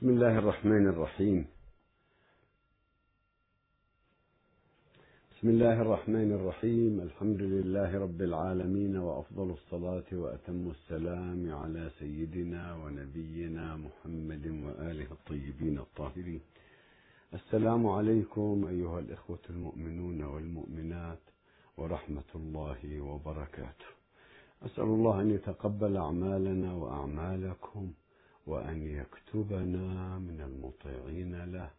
بسم الله الرحمن الرحيم. بسم الله الرحمن الرحيم. الحمد لله رب العالمين وأفضل الصلاة وأتم السلام على سيدنا ونبينا محمد وآله الطيبين الطاهرين. السلام عليكم أيها الإخوة المؤمنون والمؤمنات ورحمة الله وبركاته. أسأل الله أن يتقبل أعمالنا وأعمالكم وأن يكتبنا من المطيعين له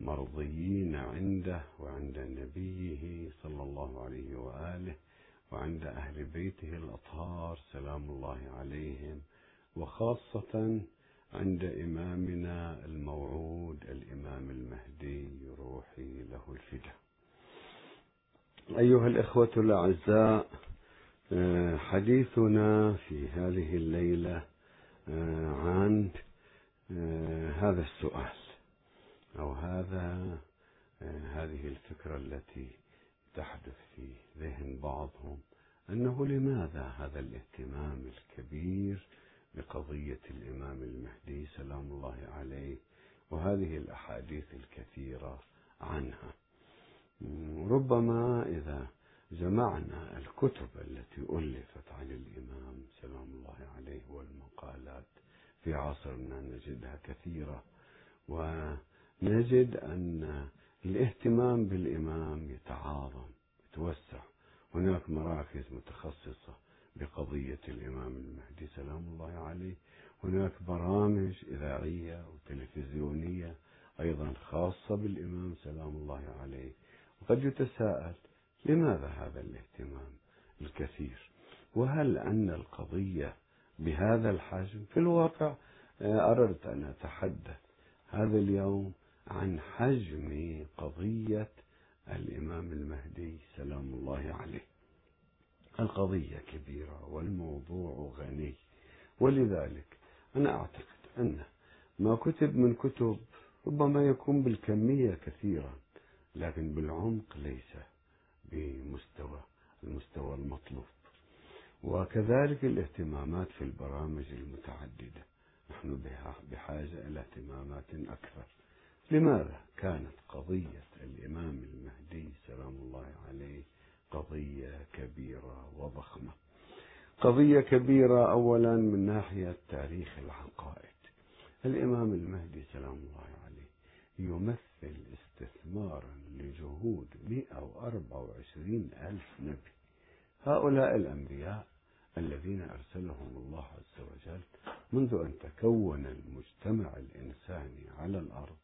المرضيين عنده وعند نبيه صلى الله عليه وآله وعند أهل بيته الأطهار سلام الله عليهم وخاصة عند إمامنا الموعود الإمام المهدي روحي له الفداء. أيها الإخوة الأعزاء حديثنا في هذه الليلة عن هذا السؤال أو هذا هذه الفكرة التي تحدث في ذهن بعضهم أنه لماذا هذا الاهتمام الكبير بقضية الإمام المهدي سلام الله عليه وهذه الأحاديث الكثيرة عنها؟ ربما إذا جمعنا الكتب التي ألفت عن الإمام سلام الله عليه والمقالات في عصرنا نجدها كثيرة. ونجد أن الاهتمام بالإمام يتعاظم يتوسع. هناك مراكز متخصصة بقضية الإمام المهدي سلام الله عليه. هناك برامج إذاعية وتلفزيونية أيضا خاصة بالإمام سلام الله عليه. وقد يتساءل لماذا هذا الاهتمام الكثير؟ وهل أن القضية بهذا الحجم في الواقع أردت أن أتحدث هذا اليوم عن حجم قضية الإمام المهدي؟ سلام الله عليه. القضية كبيرة والموضوع غني. ولذلك أنا أعتقد أن ما كتب من كتب ربما يكون بالكمية كثيرا لكن بالعمق ليس. بمستوى المستوى المطلوب. وكذلك الاهتمامات في البرامج المتعددة. نحن بحاجة إلى اهتمامات أكثر. لماذا كانت قضية الإمام المهدي سلام الله عليه قضية كبيرة وضخمة؟ قضية كبيرة أولا من ناحية تاريخ العقائد. الإمام المهدي سلام الله عليه يمثل استثمارا لجهود 124 ألف نبي. هؤلاء الأنبياء الذين أرسلهم الله عز وجل منذ أن تكون المجتمع الإنساني على الأرض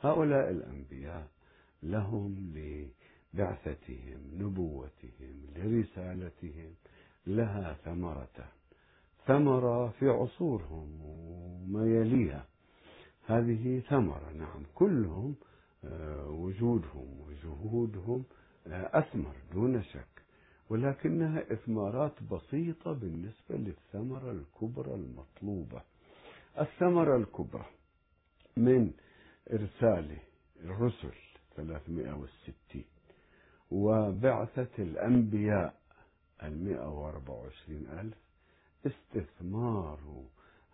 هؤلاء الأنبياء لهم لبعثتهم نبوتهم لرسالتهم لها ثمرة. ثمرة في عصورهم وما يليها. هذه ثمرة نعم كلهم وجودهم وجهودهم أثمر دون شك ولكنها إثمارات بسيطة بالنسبة للثمرة الكبرى المطلوبة. الثمرة الكبرى من إرسال الرسل 360 وبعثة الأنبياء المئة وأربعة وعشرين ألف استثمار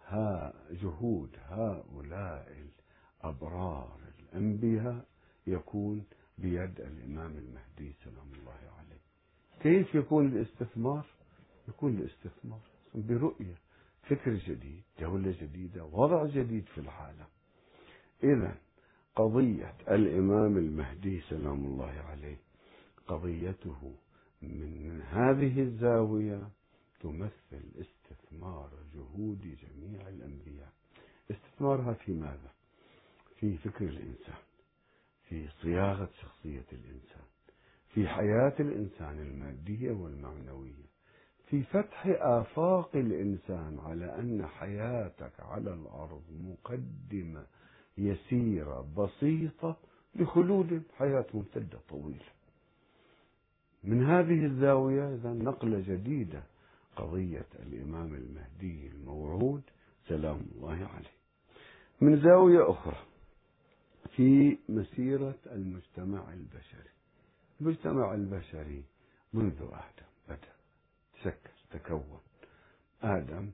ها جهود هؤلاء الأبرار الأنبياء يكون بيد الإمام المهدي سلام الله عليه. كيف يكون الاستثمار؟ يكون الاستثمار برؤية فكر جديد دولة جديدة وضع جديد في العالم. إذا قضية الإمام المهدي سلام الله عليه قضيته من هذه الزاوية تمثل استثمار جهود جميع الأنبياء. استثمارها في ماذا؟ في فكر الإنسان في صياغة شخصية الإنسان في حياة الإنسان المادية والمعنوية في فتح آفاق الإنسان على أن حياتك على الأرض مقدمة يسيرة بسيطة لخلود حياة ممتدة طويلة. من هذه الزاوية إذا نقلة جديدة قضية الإمام المهدي الموعود سلام الله عليه. من زاوية أخرى في مسيرة المجتمع البشري. المجتمع البشري منذ آدم بدأ. تشكل تكون. آدم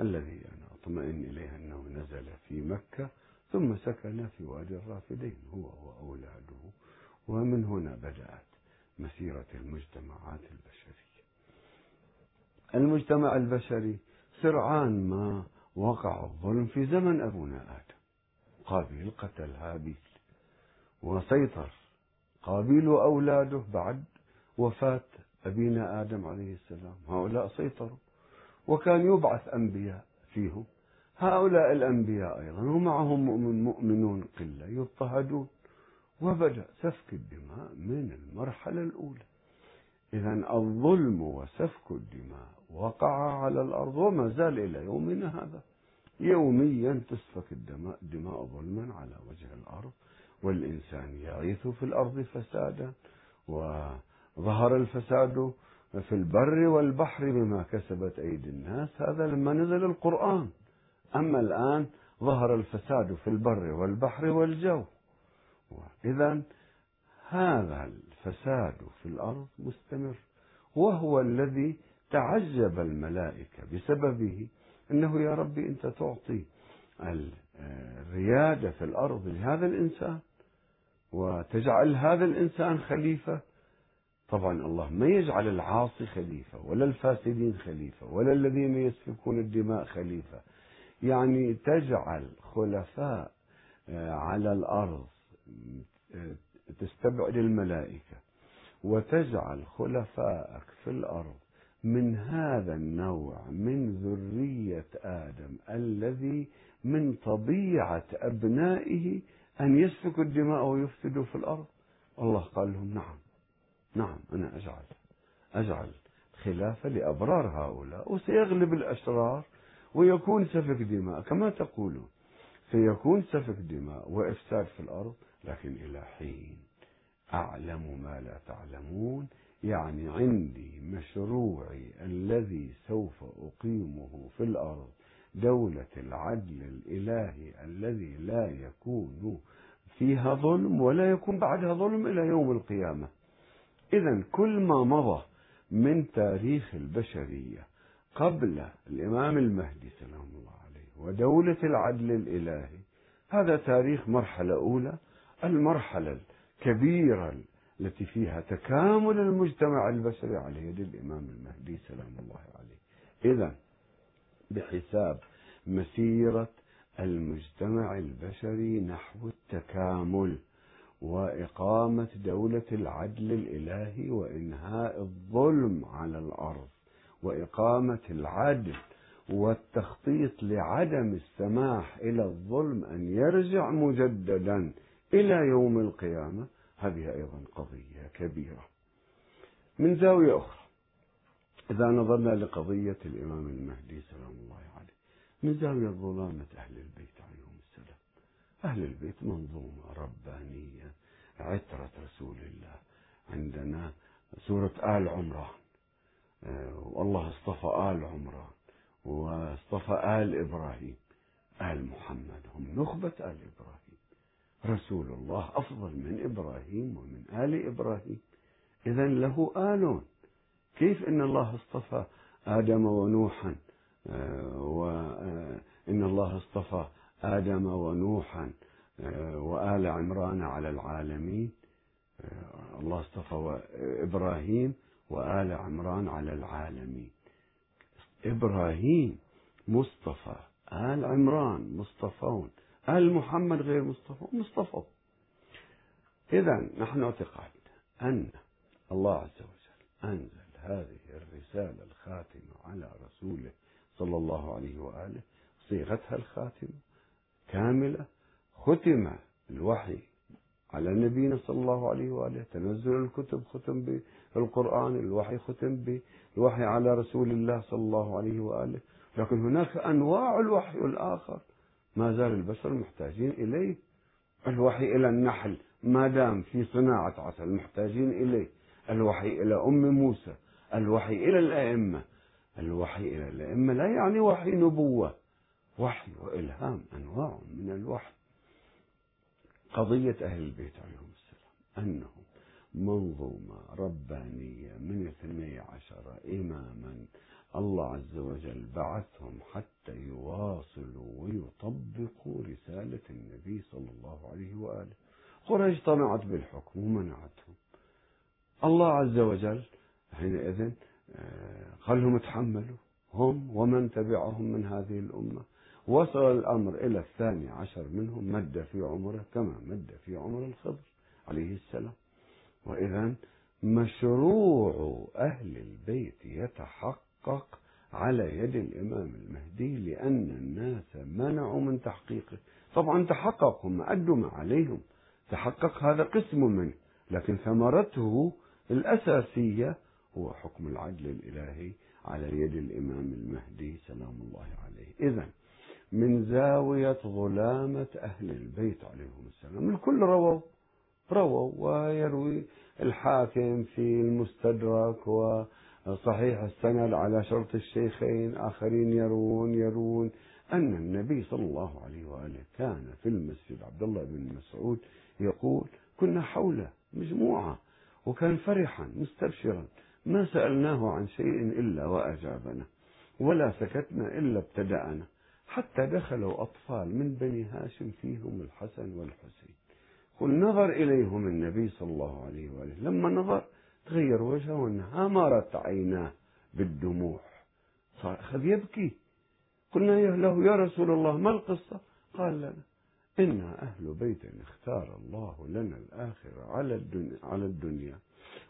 الذي أنا أطمئن إليه أنه نزل في مكة ثم سكن في وادي الرافدين. هو وأولاده. ومن هنا بدأت مسيرة المجتمعات البشرية. المجتمع البشري سرعان ما وقع الظلم في زمن أبونا آدم. قابيل قتل هابيل. وسيطر. قابيل وأولاده بعد وفاة أبينا آدم عليه السلام. هؤلاء سيطروا. وكان يبعث أنبياء فيهم. هؤلاء الأنبياء أيضا ومعهم مؤمن مؤمنون قلة يضطهدون. وبدأ سفك الدماء من المرحلة الأولى. إذا الظلم وسفك الدماء وقع على الأرض وما زال إلى يومنا هذا. يوميا تسفك الدماء دماء ظلما على وجه الأرض والإنسان يعيث في الأرض فسادا وظهر الفساد في البر والبحر بما كسبت أيدي الناس. هذا لما نزل القرآن. أما الآن ظهر الفساد في البر والبحر والجو. إذا هذا الفساد في الأرض مستمر وهو الذي تعجب الملائكة بسببه. أنه يا ربي أنت تعطي الريادة في الأرض لهذا الإنسان وتجعل هذا الإنسان خليفة. طبعا الله ما يجعل العاصي خليفة ولا الفاسدين خليفة ولا الذين يسفكون الدماء خليفة. يعني تجعل خلفاء آه، على الأرض آه، تستبعد الملائكة. وتجعل خلفائك في الأرض من هذا النوع من ذرية آدم الذي من طبيعة أبنائه أن يسفكوا الدماء ويفسدوا في الأرض؟ الله قال لهم نعم نعم أنا أجعل أجعل خلافة لأبرار هؤلاء وسيغلب الأشرار ويكون سفك دماء. كما تقولون سيكون سفك دماء وإفساد في الأرض لكن إلى حين أعلم ما لا تعلمون يعني عندي مشروعي الذي سوف أقيمه في الأرض دولة العدل الإلهي الذي لا يكون فيها ظلم ولا يكون بعدها ظلم إلى يوم القيامة. إذا كل ما مضى من تاريخ البشرية قبل الإمام المهدي سلام الله عليه ودولة العدل الإلهي هذا تاريخ مرحلة أولى المرحلة الكبيرة التي فيها تكامل المجتمع البشري على يد الإمام المهدي سلام الله عليه. إذا بحساب مسيرة المجتمع البشري نحو التكامل وإقامة دولة العدل الإلهي وإنهاء الظلم على الأرض وإقامة العدل والتخطيط لعدم السماح إلى الظلم أن يرجع مجددا إلى يوم القيامة هذه أيضا قضية كبيرة. من زاوية أخرى إذا نظرنا لقضية الإمام المهدي سلام الله عليه من زاوية ظلامة أهل البيت عليهم السلام. أهل البيت منظومة ربانية عترة رسول الله. عندنا سورة آل عمران. آه، والله اصطفى آل عمران واصطفى آل إبراهيم. آل محمد هم نخبة آل إبراهيم. رسول الله أفضل من إبراهيم ومن آل إبراهيم. إذا له آل كيف إن الله اصطفى آدم ونوحا؟ آه، وإن الله اصطفى آدم ونوحا آه، وآل عمران على العالمين. الله اصطفى إبراهيم وآل عمران على العالمين. إبراهيم مصطفى آل عمران مصطفون. آل محمد غير مصطفى؟ مصطفى. إذا نحن اعتقد أن الله عز وجل أنزل هذه الرسالة الخاتمة على رسوله صلى الله عليه وآله صيغتها الخاتمة كاملة ختم الوحي على نبينا صلى الله عليه وآله تنزل الكتب ختم بالقرآن الوحي ختم بالوحي على رسول الله صلى الله عليه وآله. لكن هناك أنواع الوحي الآخر ما زال البشر محتاجين إليه. الوحي إلى النحل ما دام في صناعة عسل محتاجين إليه. الوحي إلى أم موسى الوحي إلى الأئمة. الوحي إلى الأئمة لا يعني وحي نبوة. وحي وإلهام أنواع من الوحي. قضية أهل البيت عليهم السلام أنهم منظومة ربانية من اثني عشر إماما. الله عز وجل بعثهم حتى يواصلوا ويطبقوا رسالة النبي صلى الله عليه وآله. قريش طمعت بالحكم ومنعتهم. الله عز وجل حينئذ خلهم آه، يتحملوا هم ومن تبعهم من هذه الأمة. وصل الأمر إلى الثاني عشر منهم مد في عمره كما مد في عمر الخضر عليه السلام. وإذا مشروع أهل البيت يتحقق على يد الإمام المهدي لأن الناس منعوا من تحقيقه. طبعا تحقق هم أدوا ما عليهم. تحقق هذا قسم منه لكن ثمرته الأساسية هو حكم العدل الإلهي على يد الإمام المهدي سلام الله عليه. إذا من زاوية ظلامة أهل البيت عليهم السلام. الكل رووا رووا ويروي الحاكم في المستدرك وصحيح السند على شرط الشيخين آخرين يروون يروون أن النبي صلى الله عليه وآله كان في المسجد عبد الله بن مسعود يقول كنا حوله مجموعة وكان فرحا مستبشرا ما سألناه عن شيء إلا وأجابنا ولا سكتنا إلا ابتدأنا حتى دخلوا أطفال من بني هاشم فيهم الحسن والحسين قل نظر إليهم النبي صلى الله عليه وآله لما نظر تغير وجهه وانهمرت عيناه بالدموع. أخذ يبكي. قلنا له يا رسول الله ما القصة؟ قال لنا إنا أهل بيت اختار الله لنا الآخرة على الدنيا, على الدنيا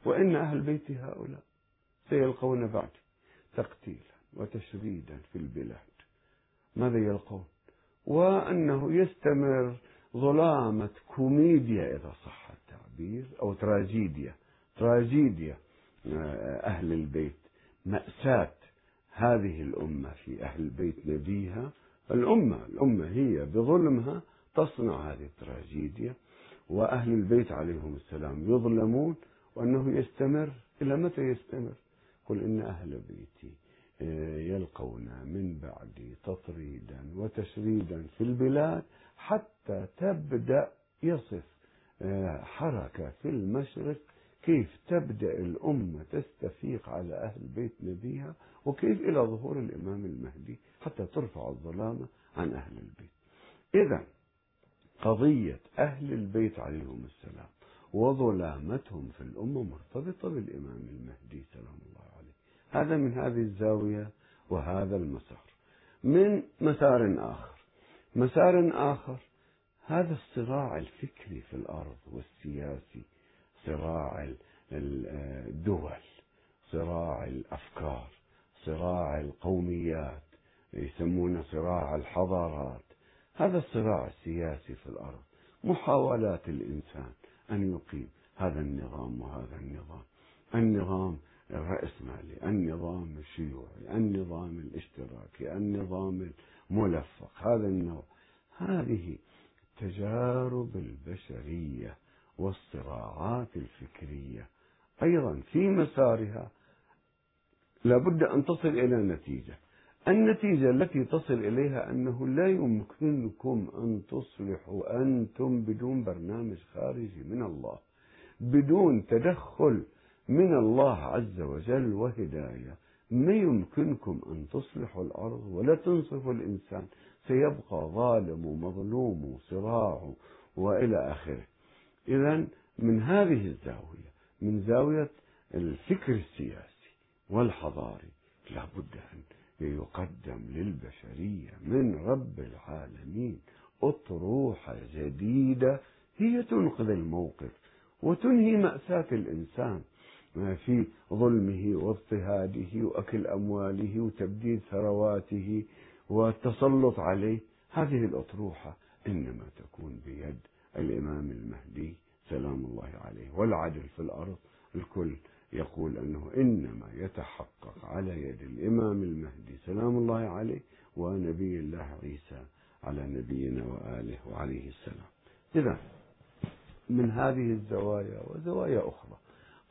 وإن أهل بيت هؤلاء سيلقون بعد تقتيلا وتشريدا في البلاد. ماذا يلقون؟ وأنه يستمر ظلامة كوميديا إذا صح التعبير أو تراجيديا. تراجيديا آه، أهل البيت مأساة هذه الأمة في أهل بيت نبيها. الأمة الأمة هي بظلمها تصنع هذه التراجيديا وأهل البيت عليهم السلام يظلمون وأنه يستمر. إلى متى يستمر؟ قل إن أهل بيتي آه، يلقون من بعدي تطريدا وتشريدا في البلاد حتى تبدأ يصف آه، حركة في المشرق كيف تبدأ الأمة تستفيق على أهل بيت نبيها وكيف إلى ظهور الإمام المهدي حتى ترفع الظلامة عن أهل البيت. إذا قضية أهل البيت عليهم السلام وظلامتهم في الأمة مرتبطة بالإمام المهدي سلام الله عليه. هذا من هذه الزاوية وهذا المسار. من مسار آخر. مسار آخر هذا الصراع الفكري في الأرض والسياسي صراع الدول صراع الأفكار صراع القوميات يسمونه صراع الحضارات. هذا الصراع السياسي في الأرض محاولات الإنسان أن يقيم هذا النظام وهذا النظام. النظام الرأسمالي النظام الشيوعي النظام الاشتراكي النظام الملفق هذا النوع. هذه تجارب البشرية. والصراعات الفكرية. أيضا في مسارها لابد أن تصل إلى نتيجة. النتيجة التي تصل إليها أنه لا يمكنكم أن تصلحوا أنتم بدون برنامج خارجي من الله بدون تدخل من الله عز وجل وهداية. ما يمكنكم أن تصلحوا الأرض ولا تنصفوا الإنسان. سيبقى ظالم ومظلوم وصراع وإلى آخره. إذا من هذه الزاوية من زاوية الفكر السياسي والحضاري لابد أن يقدم للبشرية من رب العالمين أطروحة جديدة هي تنقذ الموقف وتنهي مأساة الإنسان في ظلمه واضطهاده وأكل أمواله وتبديد ثرواته والتسلط عليه. هذه الأطروحة إنما تكون بيد الإمام المهدي سلام الله عليه والعدل في الأرض. الكل يقول أنه إنما يتحقق على يد الإمام المهدي سلام الله عليه ونبي الله عيسى على نبينا وآله وعليه السلام. إذا من هذه الزوايا وزوايا أخرى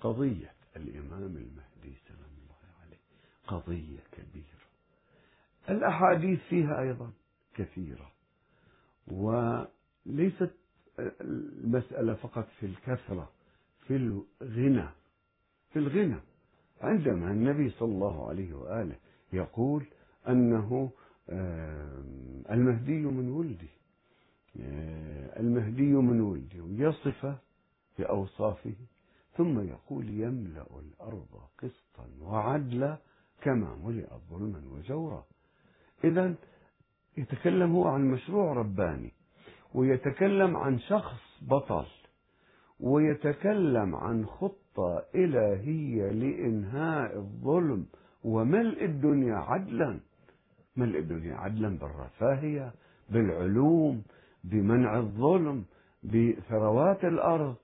قضية الإمام المهدي سلام الله عليه قضية كبيرة. الأحاديث فيها أيضا كثيرة وليست المسألة فقط في الكثرة في الغنى في الغنى. عندما النبي صلى الله عليه وآله يقول أنه المهدي من ولدي المهدي من ولدي ويصفه بأوصافه ثم يقول يملأ الأرض قسطا وعدلا كما ملئت ظلما وجورا. إذا يتكلم هو عن مشروع رباني. ويتكلم عن شخص بطل ويتكلم عن خطة إلهية لإنهاء الظلم وملء الدنيا عدلا. ملء الدنيا عدلا بالرفاهية بالعلوم بمنع الظلم بثروات الأرض.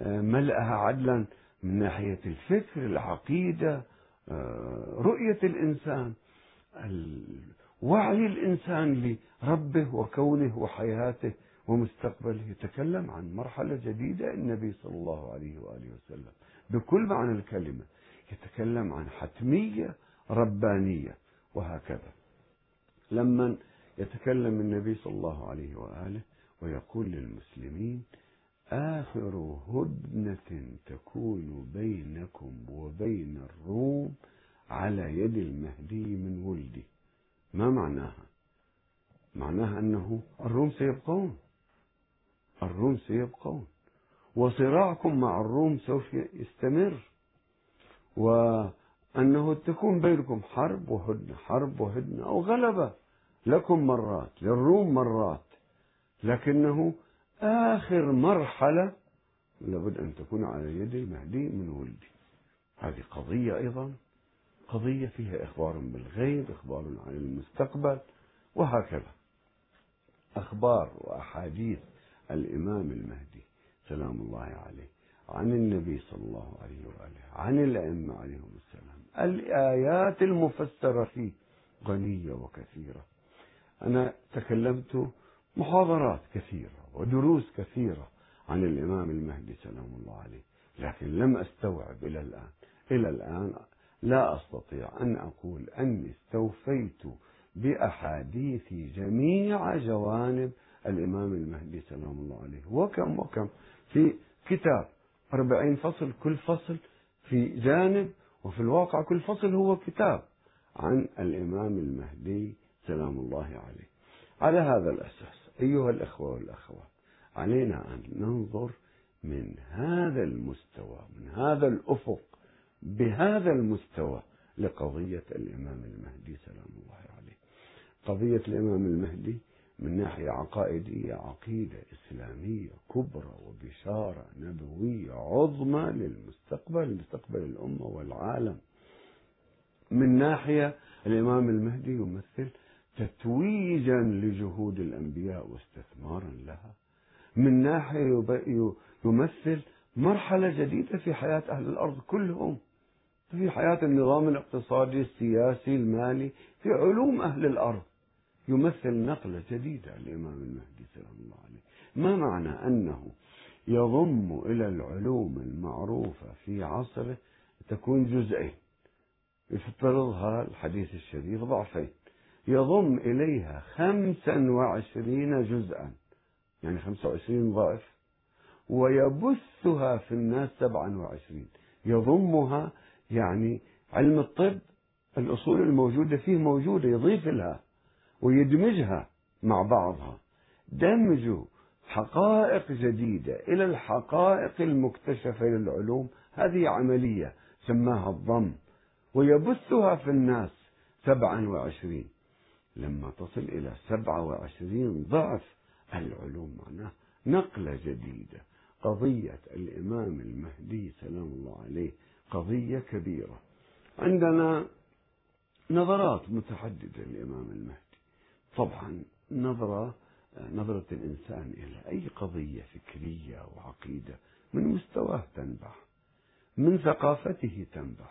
آه، ملأها عدلا من ناحية الفكر العقيدة آه، رؤية الإنسان وعي الإنسان لربه وكونه وحياته. ومستقبله يتكلم عن مرحلة جديدة النبي صلى الله عليه وآله وسلم. بكل معنى الكلمة يتكلم عن حتمية ربانية وهكذا. لما يتكلم النبي صلى الله عليه وآله ويقول للمسلمين آخر هدنة تكون بينكم وبين الروم على يد المهدي من ولدي ما معناها؟ معناها أنه الروم سيبقون. الروم سيبقون. وصراعكم مع الروم سوف يستمر. وأنه تكون بينكم حرب وهدنة حرب وهدنة أو غلبة. لكم مرات للروم مرات. لكنه آخر مرحلة لابد أن تكون على يد المهدي من ولدي. هذه قضية أيضا. قضية فيها إخبار بالغيب إخبار عن المستقبل وهكذا. أخبار وأحاديث. الإمام المهدي سلام الله عليه عن النبي صلى الله عليه وآله عن الأئمة عليهم السلام الآيات المفسرة فيه غنية وكثيرة. أنا تكلمت محاضرات كثيرة ودروس كثيرة عن الإمام المهدي سلام الله عليه لكن لم أستوعب إلى الآن إلى الآن لا أستطيع أن أقول أني استوفيت بأحاديث جميع جوانب الإمام المهدي سلام الله عليه. وكم وكم في كتاب أربعين فصل كل فصل في جانب وفي الواقع كل فصل هو كتاب عن الإمام المهدي سلام الله عليه. على هذا الأساس أيها الأخوة والأخوات علينا أن ننظر من هذا المستوى من هذا الأفق بهذا المستوى لقضية الإمام المهدي سلام الله عليه. قضية الإمام المهدي من ناحية عقائدية عقيدة إسلامية كبرى وبشارة نبوية عظمى للمستقبل مستقبل الأمة والعالم. من ناحية الإمام المهدي يمثل تتويجا لجهود الأنبياء واستثمارا لها. من ناحية يمثل مرحلة جديدة في حياة أهل الأرض كلهم. في حياة النظام الاقتصادي السياسي المالي في علوم أهل الأرض. يمثل نقلة جديدة الإمام المهدي سلام الله عليه ما معنى أنه يضم إلى العلوم المعروفة في عصره تكون جزئين؟ يفترضها الحديث الشريف ضعفين. يضم إليها خمسا وعشرين جزءا يعني خمسة وعشرين ضعف ويبثها في الناس سبعا وعشرين. يضمها يعني علم الطب الأصول الموجودة فيه موجودة يضيف لها ويدمجها مع بعضها. دمج حقائق جديدة إلى الحقائق المكتشفة للعلوم. هذه عملية سماها الضم ويبثها في الناس سبعا وعشرين. لما تصل إلى سبعة وعشرين ضعف العلوم معناه نقلة جديدة. قضية الإمام المهدي سلام الله عليه قضية كبيرة. عندنا نظرات متعددة للإمام المهدي. طبعا نظرة نظرة الإنسان إلى أي قضية فكرية وعقيدة من مستواه تنبع من ثقافته تنبع.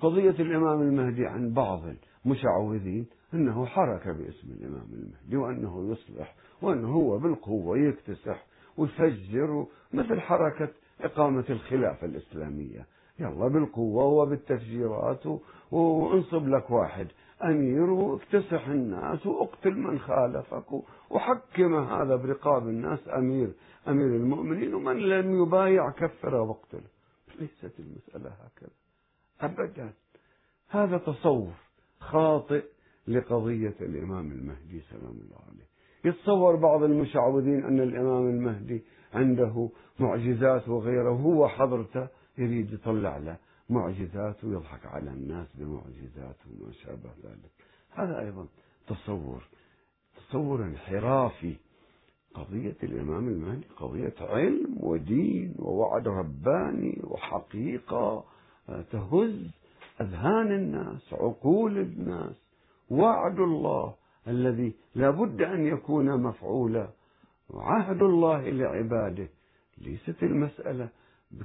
قضية الإمام المهدي عن بعض المشعوذين أنه حرك باسم الإمام المهدي وأنه يصلح وأنه هو بالقوة يكتسح ويفجر مثل حركة إقامة الخلافة الإسلامية. يلا بالقوة وبالتفجيرات وانصب لك واحد. أمير واكتسح الناس وأقتل من خالفك وحكم هذا برقاب الناس أمير أمير المؤمنين ومن لم يبايع كفر واقتله ليست المسألة هكذا. أبدا. هذا تصور خاطئ لقضية الإمام المهدي سلام الله عليه. يتصور بعض المشعوذين أن الإمام المهدي عنده معجزات وغيره هو حضرته يريد يطلع له. معجزات ويضحك على الناس بمعجزات وما شابه ذلك. هذا أيضا تصور تصور انحرافي. قضية الإمام المهدي قضية علم ودين ووعد رباني وحقيقة تهز أذهان الناس عقول الناس. وعد الله الذي لا بد أن يكون مفعولا. وعهد الله لعباده. ليست المسألة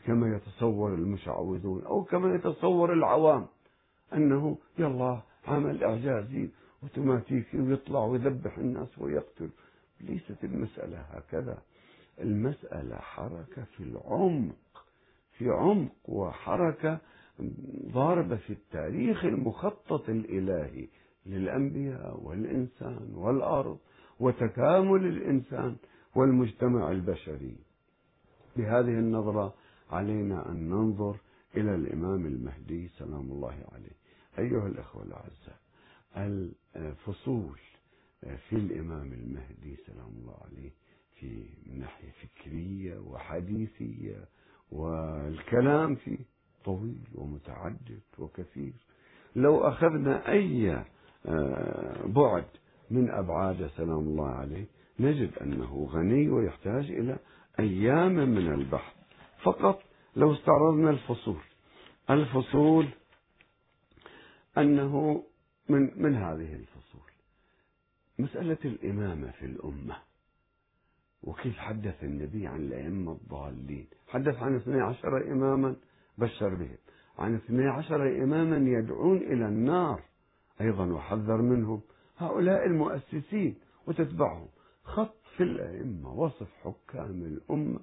كما يتصور المشعوذون أو كما يتصور العوام أنه يلا عمل إعجازي اوتوماتيكي ويطلع ويذبح الناس ويقتل. ليست المسألة هكذا. المسألة حركة في العمق في عمق وحركة ضاربة في التاريخ المخطط الإلهي للأنبياء والإنسان والأرض وتكامل الإنسان والمجتمع البشري. بهذه النظرة علينا أن ننظر إلى الإمام المهدي سلام الله عليه. أيها الأخوة الأعزاء الفصول في الإمام المهدي سلام الله عليه في من ناحية فكرية وحديثية والكلام فيه طويل ومتعدد وكثير. لو أخذنا أي آه، بعد من أبعاد سلام الله عليه نجد أنه غني ويحتاج إلى أيام من البحث. فقط لو استعرضنا الفصول. الفصول أنه من من هذه الفصول؟ مسألة الإمامة في الأمة. وكيف حدث النبي عن الأئمة الضالين؟ حدث عن اثني عشر إماما بشر بهم. عن اثني عشر إماما يدعون إلى النار أيضا وحذر منهم. هؤلاء المؤسسين وتتبعهم. خط في الأئمة وصف حكام الأمة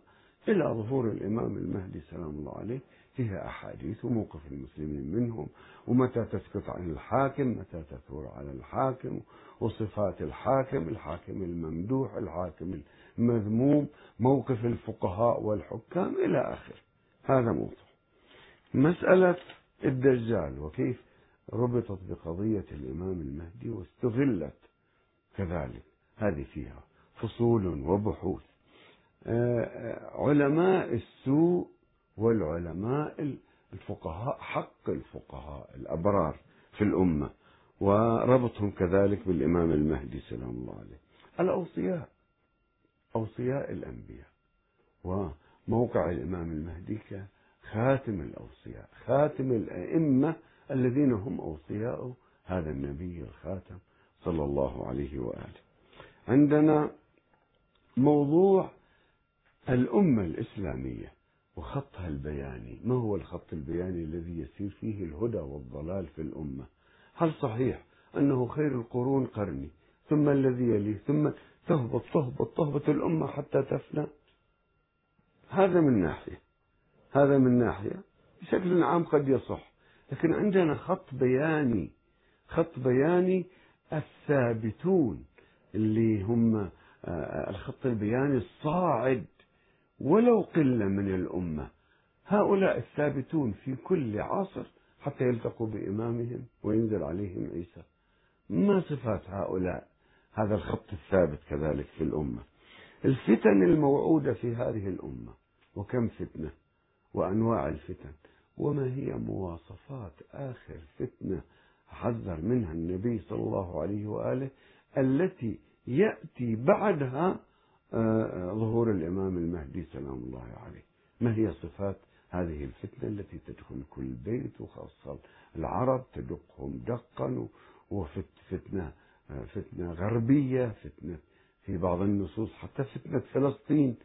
إلى ظهور الإمام المهدي سلام الله عليه فيها أحاديث وموقف المسلمين منهم ومتى تسكت عن الحاكم متى تثور على الحاكم وصفات الحاكم الحاكم الممدوح الحاكم المذموم موقف الفقهاء والحكام إلى آخره هذا موضوع. مسألة الدجال وكيف ربطت بقضية الإمام المهدي واستغلت كذلك. هذه فيها فصول وبحوث. علماء السوء والعلماء الفقهاء حق الفقهاء الأبرار في الأمة وربطهم كذلك بالإمام المهدي سلام الله عليه. الأوصياء أوصياء الأنبياء. وموقع الإمام المهدي كخاتم الأوصياء خاتم الأئمة الذين هم أوصياء هذا النبي الخاتم صلى الله عليه وآله. عندنا موضوع الأمة الإسلامية وخطها البياني ما هو الخط البياني الذي يسير فيه الهدى والضلال في الأمة؟ هل صحيح أنه خير القرون قرني ثم الذي يليه ثم تهبط تهبط تهبط الأمة حتى تفنى؟ هذا من ناحية هذا من ناحية بشكل عام قد يصح لكن عندنا خط بياني خط بياني الثابتون اللي هم آه، الخط البياني الصاعد. ولو قلة من الأمة. هؤلاء الثابتون في كل عصر حتى يلتقوا بإمامهم وينزل عليهم عيسى. ما صفات هؤلاء هذا الخط الثابت كذلك في الأمة؟ الفتن الموعودة في هذه الأمة وكم فتنة وأنواع الفتن وما هي مواصفات آخر فتنة حذر منها النبي صلى الله عليه وآله التي يأتي بعدها ظهور الإمام المهدي سلام الله عليه. ما هي صفات هذه الفتنة التي تدخل كل بيت وخاصة العرب تدقهم دقا وفتنة فتنة غربية فتنة في بعض النصوص حتى فتنة فلسطين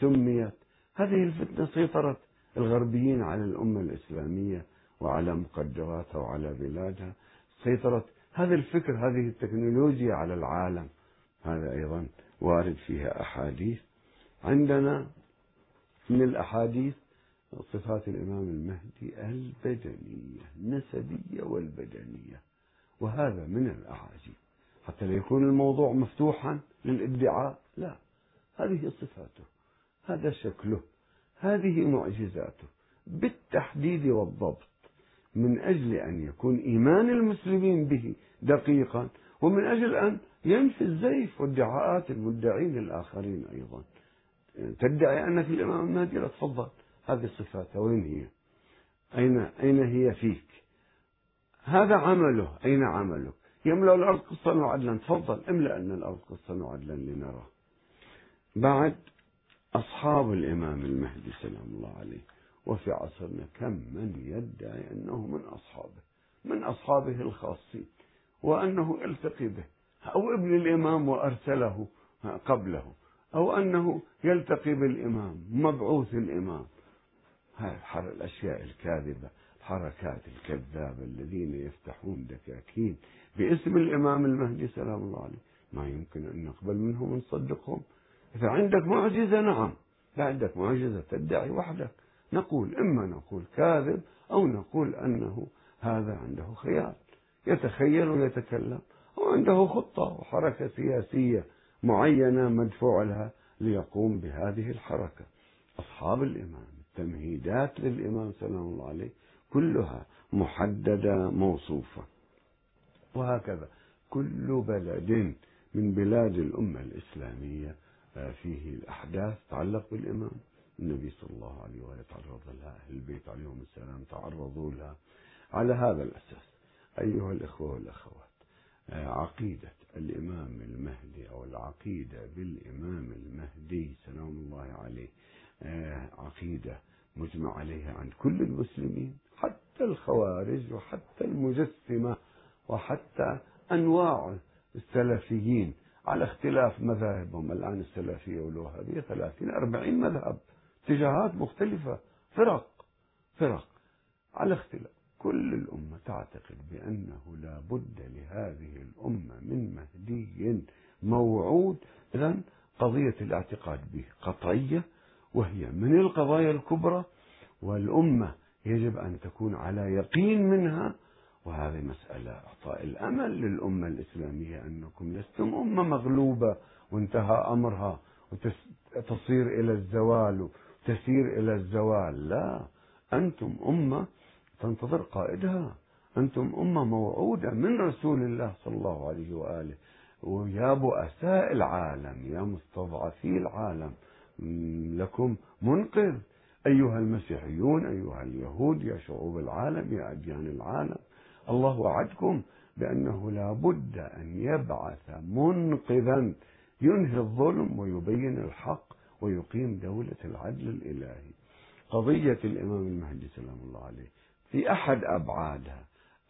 سميت. هذه الفتنة سيطرت الغربيين على الأمة الإسلامية وعلى مقدراتها وعلى بلادها. سيطرت هذا الفكر هذه التكنولوجيا على العالم. هذا أيضا وارد فيها أحاديث. عندنا من الأحاديث صفات الإمام المهدي البدنية النسبية والبدنية وهذا من الأعاجيب حتى لا يكون الموضوع مفتوحا للإدعاء لا. هذه صفاته هذا شكله هذه معجزاته. بالتحديد والضبط من أجل أن يكون إيمان المسلمين به دقيقا ومن أجل أن ينفي الزيف وادعاءات المدعين الآخرين أيضا. تدعي أنك الإمام المهدي لا تفضل. هذه الصفات وين هي؟ أين أين هي فيك؟ هذا عمله. أين عملك؟ يملأ الأرض قسطا وعدلا. تفضل. املأ لنا الأرض قسطا وعدلا لنرى. بعد أصحاب الإمام المهدي سلام الله عليه وفي عصرنا كم من يدعي أنه من أصحابه من أصحابه الخاصين وأنه يلتقي به. أو ابن الإمام وأرسله قبله أو أنه يلتقي بالإمام مبعوث الإمام. هاي الأشياء الكاذبة الحركات الكذابة الذين يفتحون دكاكين باسم الإمام المهدي سلام الله عليه. ما يمكن أن نقبل منهم ونصدقهم. إذا عندك معجزة نعم. إذا عندك معجزة تدعي وحدك. نقول إما نقول كاذب أو نقول أنه هذا عنده خيال يتخيل ويتكلم. أو عنده خطة وحركة سياسية معينة مدفوع لها ليقوم بهذه الحركة. أصحاب الإمام التمهيدات للإمام سلام الله عليه كلها محددة موصوفة. وهكذا كل بلد من بلاد الأمة الإسلامية آه، فيه الأحداث تتعلق بالإمام. النبي صلى الله عليه وآله تعرض لها أهل البيت عليهم السلام تعرضوا لها. على هذا الأساس أيها الإخوة والأخوات عقيدة الإمام المهدي أو العقيدة بالإمام المهدي سلام الله عليه آه، عقيدة مجمع عليها عند كل المسلمين حتى الخوارج وحتى المجسمة وحتى أنواع السلفيين. على اختلاف مذاهبهم الآن السلفية والوهابية 30 40 مذهب اتجاهات مختلفة فرق فرق على اختلاف. كل الأمة تعتقد بأنه لا بد لهذه الأمة من مهدي موعود. إذا قضية الاعتقاد به قطعية وهي من القضايا الكبرى والأمة يجب أن تكون على يقين منها. وهذه مسألة إعطاء الأمل للأمة الإسلامية أنكم لستم أمة مغلوبة وانتهى أمرها وتصير إلى الزوال وتسير إلى الزوال. لا أنتم أمة تنتظر قائدها. أنتم أمة موعودة من رسول الله صلى الله عليه وآله. ويا بؤساء العالم يا مستضعفي العالم لكم منقذ. أيها المسيحيون أيها اليهود يا شعوب العالم يا أديان العالم. الله وعدكم بأنه لا بد أن يبعث منقذا. ينهي الظلم ويبين الحق ويقيم دولة العدل الإلهي. قضية الإمام المهدي سلام الله عليه. في أحد أبعادها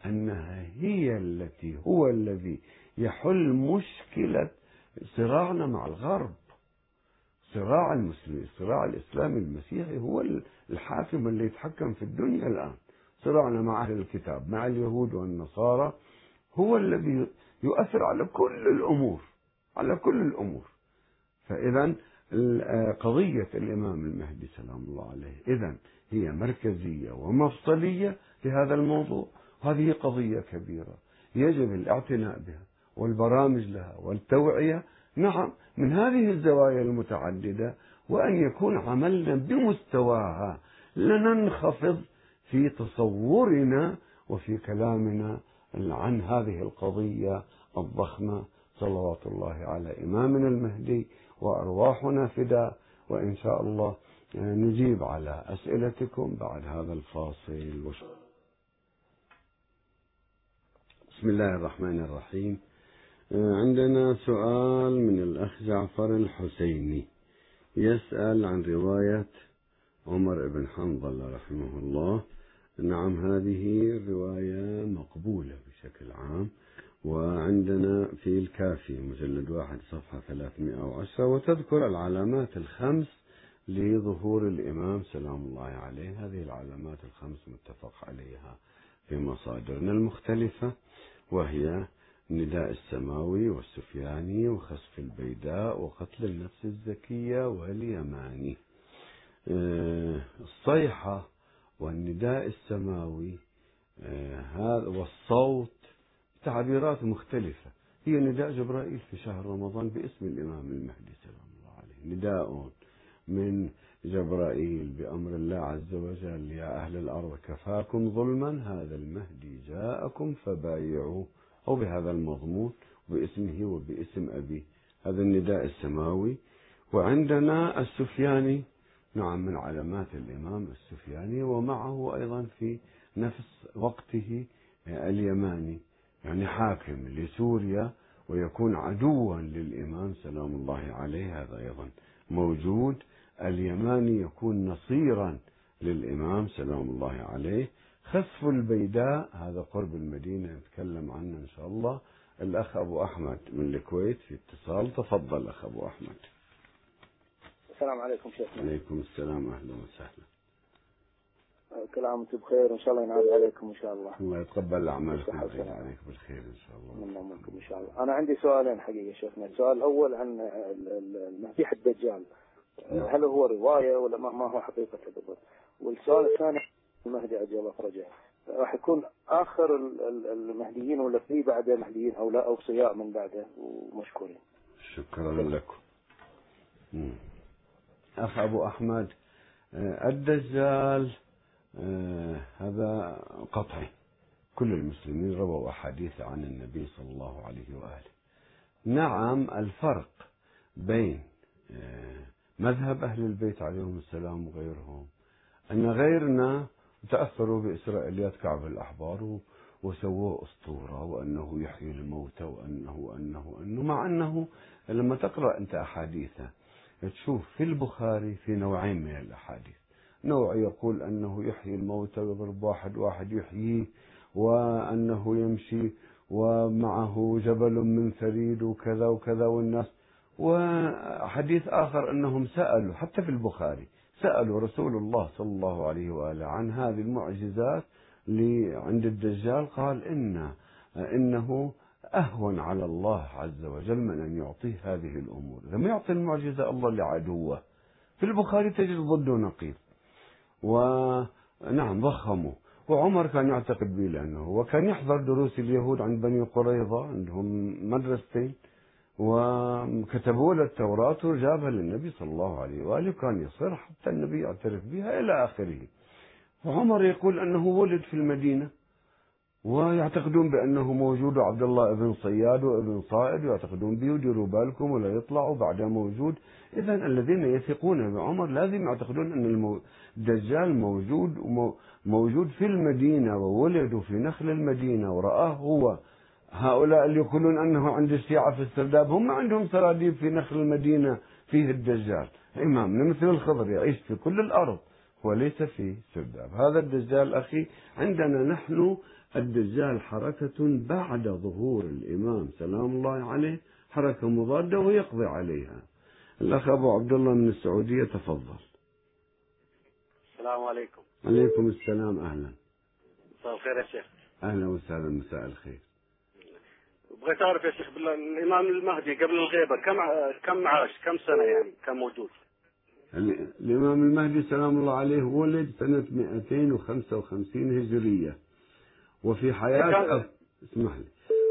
أنها هي التي هو الذي يحل مشكلة صراعنا مع الغرب. صراع المسلمين صراع الإسلام المسيحي هو الحاكم اللي يتحكم في الدنيا الآن. صراعنا مع أهل الكتاب مع اليهود والنصارى هو الذي يؤثر على كل الأمور على كل الأمور. فإذا قضية الإمام المهدي سلام الله عليه. إذا هي مركزية ومفصلية في هذا الموضوع. هذه قضية كبيرة يجب الاعتناء بها والبرامج لها والتوعية. نعم من هذه الزوايا المتعددة وأن يكون عملنا بمستواها لننخفض في تصورنا وفي كلامنا عن هذه القضية الضخمة. صلوات الله على إمامنا المهدي وأرواحنا فداء. وإن شاء الله نجيب على أسئلتكم بعد هذا الفاصل. بسم الله الرحمن الرحيم. عندنا سؤال من الأخ جعفر الحسيني. يسأل عن رواية عمر بن حنظل رحمه الله. نعم هذه الرواية مقبولة بشكل عام. وعندنا في الكافي مجلد واحد صفحة 310 وتذكر العلامات الخمس لظهور الإمام سلام الله عليه. هذه العلامات الخمس متفق عليها في مصادرنا المختلفة وهي النداء السماوي والسفياني وخسف البيداء وقتل النفس الزكية واليماني. آه، الصيحة والنداء السماوي آه، هذا والصوت تعبيرات مختلفة. هي نداء جبرائيل في شهر رمضان باسم الإمام المهدي سلام الله عليه. نداء من جبرائيل بأمر الله عز وجل يا أهل الأرض كفاكم ظلما هذا المهدي جاءكم فبايعوه. أو بهذا المضمون باسمه وباسم أبيه. هذا النداء السماوي. وعندنا السفياني نعم من علامات الإمام السفياني ومعه أيضا في نفس وقته اليماني يعني حاكم لسوريا ويكون عدوا للإمام سلام الله عليه هذا أيضا موجود. اليماني يكون نصيرا للإمام سلام الله عليه. خسف البيداء هذا قرب المدينة نتكلم عنه إن شاء الله. الأخ أبو أحمد من الكويت في اتصال. تفضل أخ أبو أحمد. السلام عليكم شيخنا. عليكم السلام أهلا وسهلا. كل عام وأنتم بخير وان شاء الله ينعاد عليكم إن شاء الله. الله يتقبل أعمالكم صحة ويجعل وسلامة. عليك بالخير إن شاء الله. منا منكم إن شاء الله. أنا عندي سؤالين حقيقة شيخنا. السؤال الأول عن ال- ال- المسيح الدجال. نعم. هل هو رواية ولا ما ما هو حقيقته بالضبط والسؤال الثاني المهدي عجل الله فرجه. راح يكون ال- المهديين ولا في بعده مهديين أو لا اوصياء من بعده ومشكورين؟ شكرا لكم. أخ أبو أحمد آه، الدجال آه، هذا قطعي. كل المسلمين رووا أحاديث عن النبي صلى الله عليه وآله. نعم الفرق بين آه، مذهب أهل البيت عليهم السلام وغيرهم. أن غيرنا تأثروا بإسرائيليات كعب الأحبار و- وسووا أسطورة وأنه يحيي الموتى وأنه أنه أنه مع أنه لما تقرأ أنت أحاديثه تشوف في البخاري في نوعين من الأحاديث. نوع يقول أنه يحيي الموتى ويضرب واحد واحد يحييه وأنه يمشي ومعه جبل من ثريد وكذا وكذا والناس وحديث آخر أنهم سألوا حتى في البخاري سألوا رسول الله صلى الله عليه وآله عن هذه المعجزات عند الدجال قال إن إنه أهون على الله عز وجل من أن يعطيه هذه الأمور. لما يعطي المعجزة الله لعدوه. في البخاري تجد ضده نقيض ونعم ضخموا وعمر كان يعتقد به لأنه وكان يحضر دروس اليهود عند بني قريظة عندهم مدرستين. وكتبوا له التوراة وجابها للنبي صلى الله عليه وآله كان يصر حتى النبي يعترف بها إلى آخره. وعمر يقول أنه ولد في المدينة ويعتقدون بأنه موجود عبد الله ابن صياد وابن صائد ويعتقدون به وديروا بالكم ولا يطلعوا بعده موجود. إذا الذين يثقون بعمر لازم يعتقدون أن الدجال موجود موجود في المدينة وولد في نخل المدينة ورآه هو. هؤلاء اللي يقولون أنه عند الشيعة في السرداب هم عندهم سراديب في نخل المدينة فيه الدجال. إمامنا مثل الخضر يعيش في كل الأرض وليس في سرداب. هذا الدجال أخي عندنا نحن الدجال حركة بعد ظهور الإمام سلام الله عليه حركة مضادة ويقضي عليها. الأخ أبو عبد الله من السعودية تفضل. السلام عليكم. عليكم السلام أهلا. مساء الخير يا شيخ. أهلا وسهلا مساء الخير. بغيت أعرف يا شيخ بالله الإمام المهدي قبل الغيبة كم كم عاش؟ كم سنة يعني كم موجود؟ ال- الإمام المهدي سلام الله عليه ولد سنة 255 هجرية. وفي كان- أب... اسمح لي.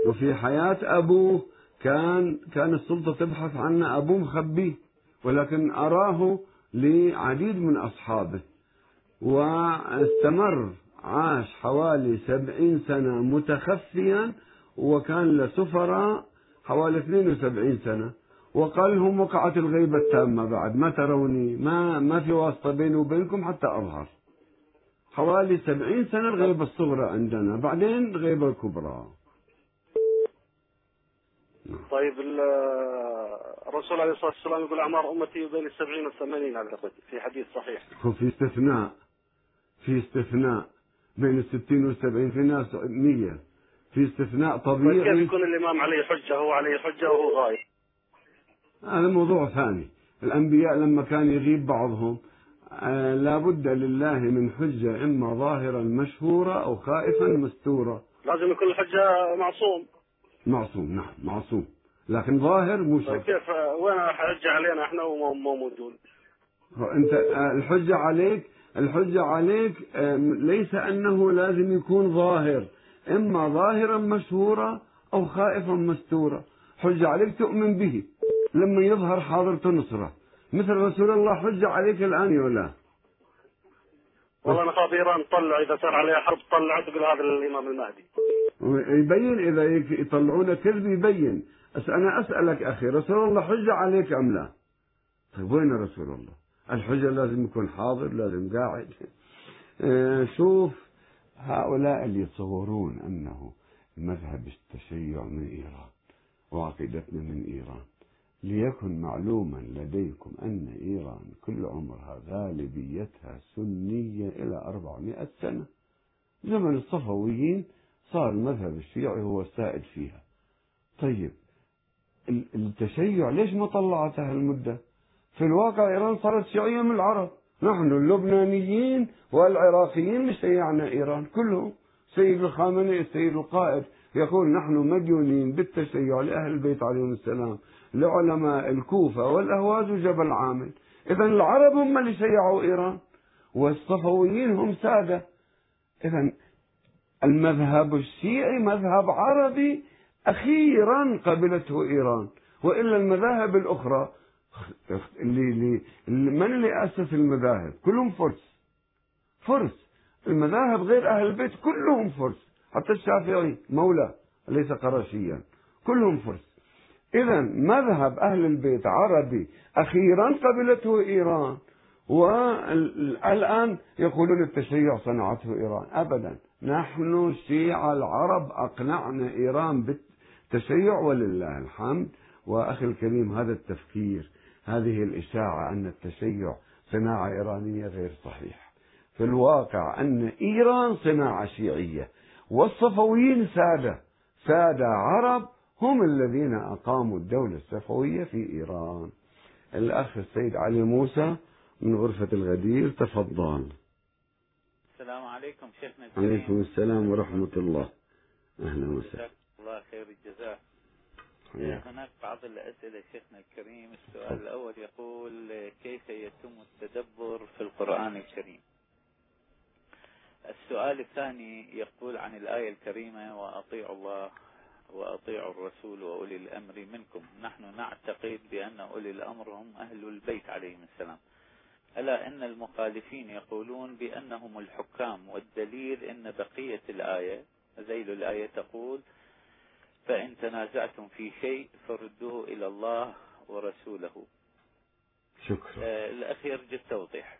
وفي حياة أبوه كان كان السلطة تبحث عنه أبوه مخبيه ولكن أراه لعديد من أصحابه. واستمر عاش حوالي سبعين سنة متخفيا وكان لسفراء حوالي 72 سنة وقال لهم وقعت الغيبة التامة بعد ما تروني ما ما في واسطة بيني وبينكم حتى أظهر. حوالي سبعين سنة الغيبة الصغرى عندنا بعدين الغيبة الكبرى. طيب ال- الرسول عليه الصلاة والسلام يقول أعمار أمتي بين السبعين والثمانين اعتقد في حديث صحيح. هو في استثناء في استثناء بين الستين والسبعين في ناس مية. في استثناء طيب كيف طبيعي يكون الإمام عليه حجة هو عليه حجة وهو غايب هذا موضوع ثاني. الأنبياء لما كان يغيب بعضهم آه لابد لله من حجة إما ظاهرا مشهورة أو خائفا مستورة. لازم يكون الحجة معصوم. معصوم نعم معصوم. لكن ظاهر مو طيب شرط كيف؟ وين الحجة علينا إحنا مو موجود؟ أنت آه، الحجة عليك الحجة عليك آه، ليس أنه لازم يكون ظاهر. إما ظاهرا مشهورا أو خائفا مستورا. حجة عليك تؤمن به لما يظهر حاضر تنصره مثل رسول الله حجة عليك الآن ولا والله أنا خاف إيران تطلع إذا صار عليها حرب تطلع تقول هذا الإمام المهدي. يبين إذا يطلعون كذب يبين. بس أنا أسألك أخي رسول الله حجة عليك أم لا؟ طيب وين رسول الله؟ الحجة لازم يكون حاضر لازم قاعد. آه، شوف هؤلاء اللي يتصورون أنه مذهب التشيع من إيران وعقيدتنا من إيران. ليكن معلوما لديكم أن إيران كل عمرها غالبيتها سنية إلى أربعمائة سنة. زمن الصفويين صار المذهب الشيعي هو السائد فيها. طيب التشيع ليش ما طلعت هالمدة؟ في الواقع إيران صارت شيعية من العرب. نحن اللبنانيين والعراقيين اللي شيعنا إيران كلهم. سيد الخامنئي السيد القائد يقول نحن مديونين بالتشيع لأهل البيت عليهم السلام لعلماء الكوفة والأهواز وجبل عامل إذا العرب هم اللي شيعوا إيران والصفويين هم سادة. إذا المذهب الشيعي مذهب عربي أخيرا قبلته إيران وإلا المذاهب الأخرى اللي, اللي من اللي أسس المذاهب؟ كلهم فرس. فرس. المذاهب غير أهل البيت كلهم فرس. حتى الشافعي مولى ليس قرشيا. كلهم فرس. إذا مذهب أهل البيت عربي أخيرا قبلته إيران والآن يقولون التشيع صنعته إيران. أبدا. نحن الشيعة العرب أقنعنا إيران بالتشيع ولله الحمد. وأخي الكريم هذا التفكير هذه الإشاعة أن التشيع صناعة إيرانية غير صحيح. في الواقع أن إيران صناعة شيعية والصفويين سادة. سادة عرب هم الذين أقاموا الدولة الصفوية في إيران. الأخ السيد علي موسى من غرفة الغدير تفضل. السلام عليكم شيخنا الكريم. عليكم السلام ورحمة الله. أهلا وسهلا. الله خير الجزاء. هناك بعض الأسئلة شيخنا الكريم. السؤال الأول يقول كيف يتم التدبر في القرآن الكريم؟ السؤال الثاني يقول عن الآية الكريمة وأطيعوا الله وأطيعوا الرسول وأولي الأمر منكم. نحن نعتقد بأن أولي الأمر هم أهل البيت عليهم السلام. ألا أن المخالفين يقولون بأنهم الحكام والدليل أن بقية الآية ذيل الآية تقول فإن تنازعتم في شيء فردوه إلى الله ورسوله. شكرا. آه الأخ يرجو التوضيح.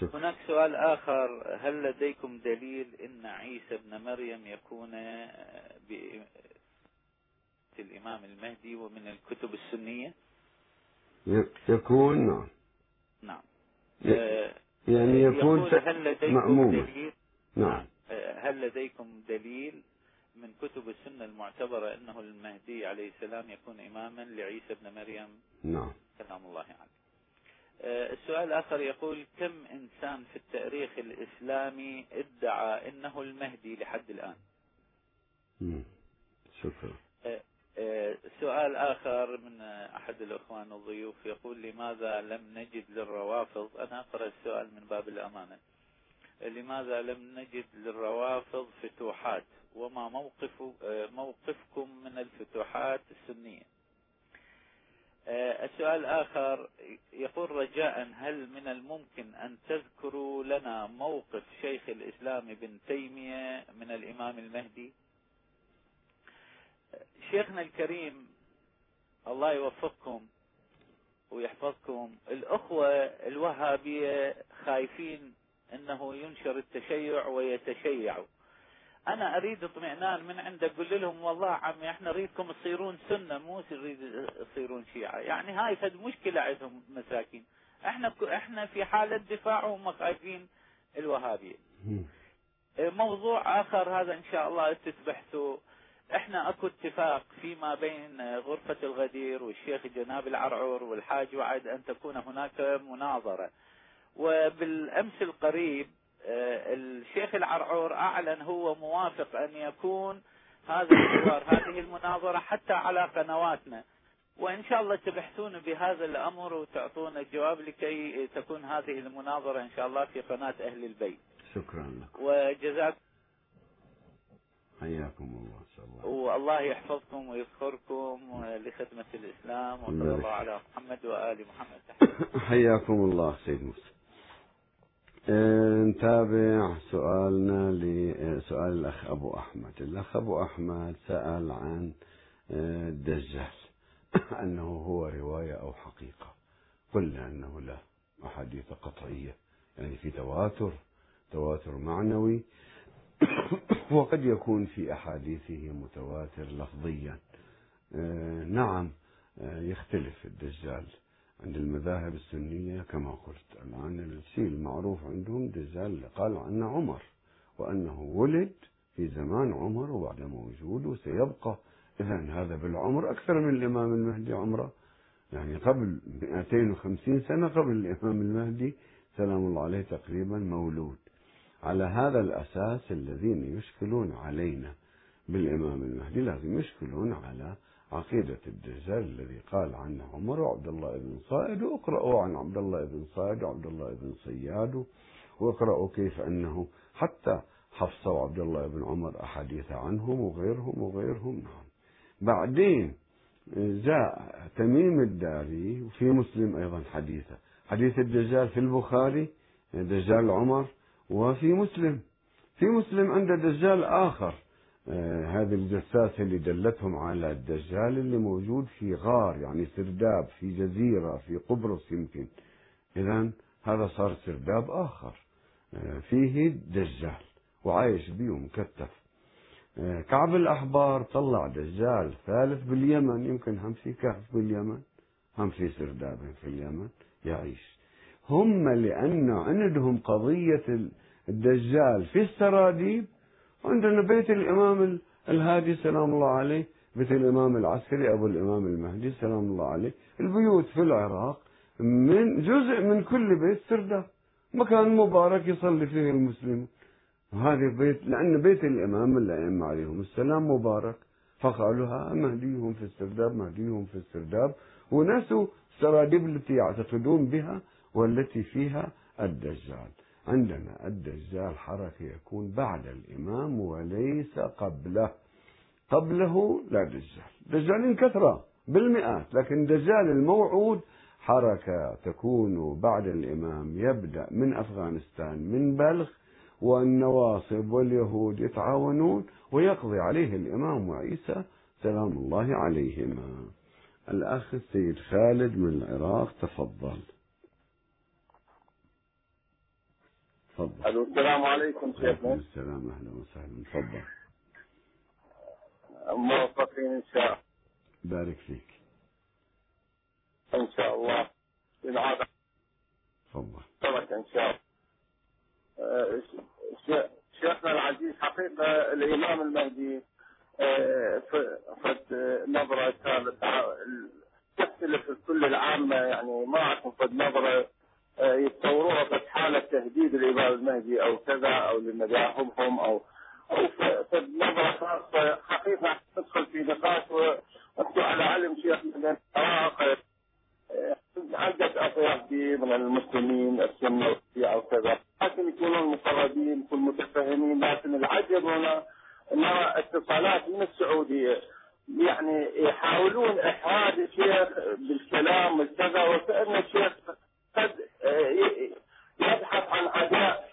شكرا. هناك سؤال آخر. هل لديكم دليل أن عيسى ابن مريم يكون الإمام المهدي ومن الكتب السنية؟ يكون نعم. نعم. يعني يكون هل لديكم مأمومة دليل؟ نعم. هل لديكم دليل من كتب السنة المعتبرة أنه المهدي عليه السلام يكون إماما لعيسى بن مريم. نعم. سلام الله عليه. السؤال الآخر يقول كم إنسان في التاريخ الإسلامي ادعى أنه المهدي لحد الآن؟ شكرا. سؤال آخر من أحد الأخوان الضيوف يقول لماذا لم نجد للروافض؟ أنا أقرأ السؤال من باب الأمانة. لماذا لم نجد للروافض فتوحات؟ وما موقف موقفكم من الفتوحات السنية. السؤال الآخر يقول رجاء هل من الممكن أن تذكروا لنا موقف شيخ الإسلام ابن تيمية من الإمام المهدي؟ شيخنا الكريم الله يوفقكم ويحفظكم الأخوة الوهابية خايفين أنه ينشر التشيع ويتشيعوا أنا أريد اطمئنان من عندك. قل لهم والله عمي إحنا نريدكم تصيرون سنة مو نريد تصيرون شيعة. يعني هاي فد مشكلة عندهم مساكين. إحنا إحنا في حالة دفاع وهم خايفين الوهابية موضوع آخر هذا إن شاء الله تتبحثوا إحنا أكو اتفاق فيما بين غرفة الغدير والشيخ جناب العرعور والحاج وعد أن تكون هناك مناظرة. وبالأمس القريب الشيخ العرعور أعلن هو موافق أن يكون هذا الحوار هذه المناظرة حتى على قنواتنا. وإن شاء الله تبحثون بهذا الأمر وتعطونا الجواب لكي تكون هذه المناظرة إن شاء الله في قناة أهل البيت. شكرا لك. وجزاكم حياكم الله إن شاء الله. والله يحفظكم ويذكركم لخدمة الإسلام وصلى. الله على محمد وآل محمد. حياكم الله سيد موسى آه، نتابع سؤالنا لسؤال الأخ أبو أحمد. الأخ أبو أحمد سأل عن آه، الدجال أنه هو رواية أو حقيقة. قلنا أنه لا أحاديث قطعية. يعني في تواتر تواتر معنوي. وقد يكون في أحاديثه متواتر لفظيا. آه، نعم آه، يختلف الدجال. عند المذاهب السنية كما قلت الآن الشيء المعروف عندهم دجال قال عنه عمر وأنه ولد في زمان عمر وبعد موجود وسيبقى إذا هذا بالعمر أكثر من الإمام المهدي عمره. يعني قبل 250 سنة قبل الإمام المهدي سلام الله عليه تقريبا مولود. على هذا الأساس الذين يشكلون علينا بالإمام المهدي لازم يشكلون على عقيدة الدجال الذي قال عنه عمر وعبد الله بن صائد واقرأوا عن عبد الله بن صائد وعبد الله بن صياد واقرأوا كيف أنه حتى حفصة وعبد الله بن عمر أحاديث عنهم وغيرهم وغيرهم. نعم. بعدين جاء تميم الداري وفي مسلم أيضا حديثه. حديث الدجال في البخاري دجال عمر وفي مسلم. في مسلم عنده دجال آخر. هذه الجساسة اللي دلتهم على الدجال اللي موجود في غار يعني سرداب في جزيرة في قبرص يمكن. إذا هذا صار سرداب آخر آه، فيه دجال وعايش بيه مكتف. آه، كعب الأحبار طلع دجال ثالث باليمن يمكن هم في كهف باليمن هم في سرداب في اليمن يعيش. هم لأن عندهم قضية الدجال في السراديب عندنا بيت الإمام ال- الهادي سلام الله عليه. بيت الإمام العسكري أبو الإمام المهدي سلام الله عليه. البيوت في العراق من جزء من كل بيت سرداب مكان مبارك يصلي فيه المسلمون هذا بيت لأن بيت الإمام الأئمة عليهم السلام مبارك. فقالوا ها مهديهم في السرداب مهديهم في السرداب. ونسوا السراديب التي يعتقدون بها والتي فيها الدجال. عندنا الدجال حركة يكون بعد الإمام وليس قبله. قبله لا دجال. دجالين كثرة بالمئات لكن دجال الموعود حركة تكون بعد الإمام يبدأ من أفغانستان من بلخ والنواصب واليهود يتعاونون ويقضي عليه الإمام وعيسى سلام الله عليهما. الأخ السيد خالد من العراق تفضل. تفضل. ألو السلام عليكم شيخنا السلام أهلا وسهلا. تفضل. موفقين إن شاء الله. بارك فيك. إن شاء الله. بالعادة تفضل. إن شاء الله. ش- شيخنا العزيز حقيقة الإمام المهدي ف- فد نظرة كانت تختلف كل العامة يعني ما نظرة آه، يتصوروها بس حالة تهديد الإمام المهدي أو كذا أو لمذاهبهم أو أو ف- فد نظرة خاصة حقيقة ندخل في نقاش و- وأنتم على علم شيخ من العراق آه، عدة أطياف من المسلمين السنة والشيعة وكذا لكن يكونون مقربين يكون متفهمين لكن العجب هنا نرى اتصالات من السعودية يعني يحاولون إحراج الشيخ بالكلام والكذا وكأن الشيخ قد آه، ي- يبحث عن عداء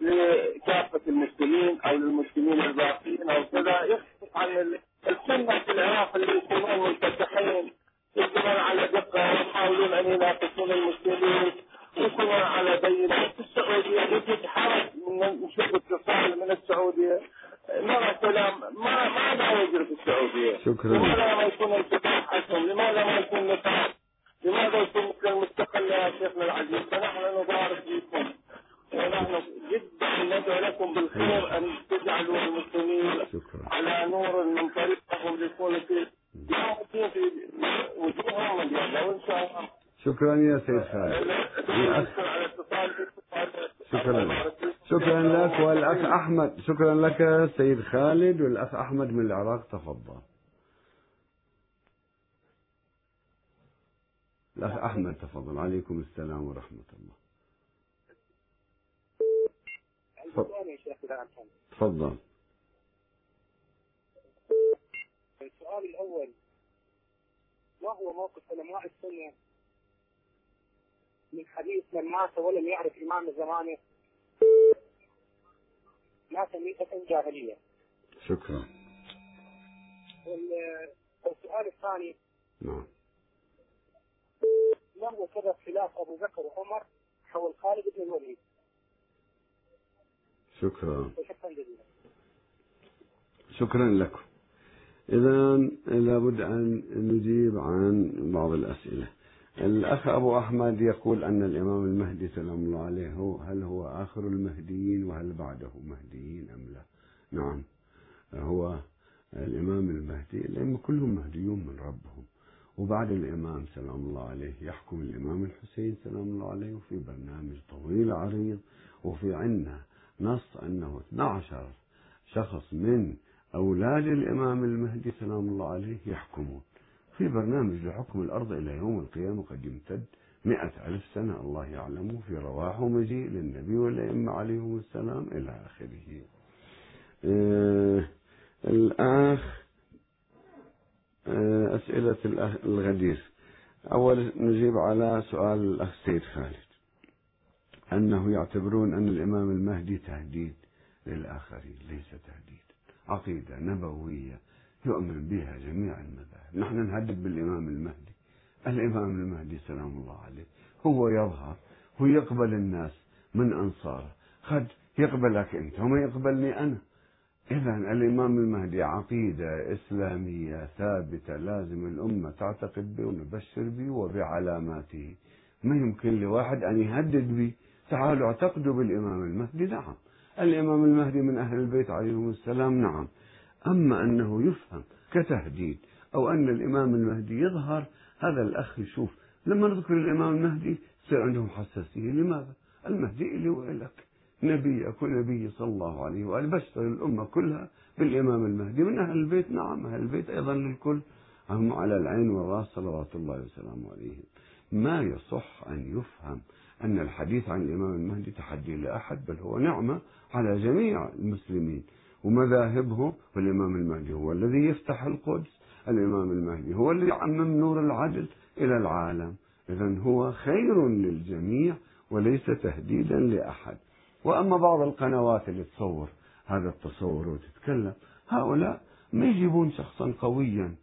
لكافة المسلمين أو للمسلمين الباقين أو كذا يختلف عن ال- السنة في العراق اللي يكونون منفتحين يكونون على دقة ويحاولون أن يناقشون المسلمين يكونون على بينة في السعودية يجد حرج من نشوف اتصال من السعودية نرى كلام ما ما لا يجري في السعودية شكراً. لماذا ما يكون انفتاح حسن لماذا ما يكون نقاش لماذا يكون مثل المستقل يا شيخنا العزيز فنحن نبارك فيكم ونحن جدا ندعو لكم بالخير ان تجعلوا المسلمين شكرا على نور من طريقهم ليكونوا في يوم في وجوههم اليوم وان شاء الله شكرا يا سيد خالد الأخ على اتصال شكرا شكرا لك والأخ أحمد شكرا لك سيد خالد والأخ أحمد من العراق تفضل. الأخ أحمد تفضل. عليكم السلام ورحمة الله. تفضل. السؤال الأول ما هو موقف علماء السنة من حديث من مات ولم يعرف إمام زمانه؟ مات ميتة جاهلية. شكرا. والسؤال الثاني. نعم. ما هو سبب خلاف أبو بكر وعمر حول خالد بن الوليد؟ شكرا. وشكرا جزيلا. شكرا لكم. إذا لابد أن نجيب عن بعض الأسئلة. الأخ أبو أحمد يقول أن الإمام المهدي سلام الله عليه هو هل هو آخر المهديين وهل بعده مهديين أم لا؟ نعم. هو الإمام المهدي الأئمة كلهم مهديون من ربهم. وبعد الإمام سلام الله عليه يحكم الإمام الحسين سلام الله عليه وفي برنامج طويل عريض وفي عنا نص أنه 12 شخص من أولاد الإمام المهدي سلام الله عليه يحكمون. في برنامج لحكم الأرض إلى يوم القيامة قد يمتد مئة ألف سنة الله يعلم في رواح ومجيء للنبي والأئمة عليهم السلام إلى آخره. آه الأخ آه أسئلة الغدير. أول نجيب على سؤال الأخ سيد خالد. أنه يعتبرون أن الإمام المهدي تهديد للآخرين ليس تهديد. عقيدة نبوية يؤمن بها جميع المذاهب. نحن نهدد بالإمام المهدي. الإمام المهدي سلام الله عليه هو يظهر هو يقبل الناس من أنصاره. قد يقبلك أنت وما يقبلني أنا. إذا الإمام المهدي عقيدة إسلامية ثابتة لازم الأمة تعتقد به ونبشر به وبعلاماته. ما يمكن لواحد أن يهدد به. تعالوا اعتقدوا بالإمام المهدي. نعم. الإمام المهدي من أهل البيت عليهم السلام. نعم. أما أنه يفهم كتهديد أو أن الإمام المهدي يظهر هذا الأخ يشوف. لما نذكر الإمام المهدي يصير عندهم حساسية. لماذا؟ المهدي إلي وإلك. نبي أكون نبي صلى الله عليه وآله بشر الأمة كلها بالإمام المهدي. من أهل البيت نعم أهل البيت أيضا للكل هم على العين والرأس صلوات الله وسلامه عليهم ما يصح أن يفهم أن الحديث عن الإمام المهدي تحدي لأحد بل هو نعمة على جميع المسلمين. ومذاهبه والإمام المهدي هو الذي يفتح القدس الإمام المهدي هو الذي يعمم نور العدل إلى العالم. إذا هو خير للجميع وليس تهديدا لأحد. وأما بعض القنوات اللي تصور هذا التصور وتتكلم هؤلاء ما يجيبون شخصا قويا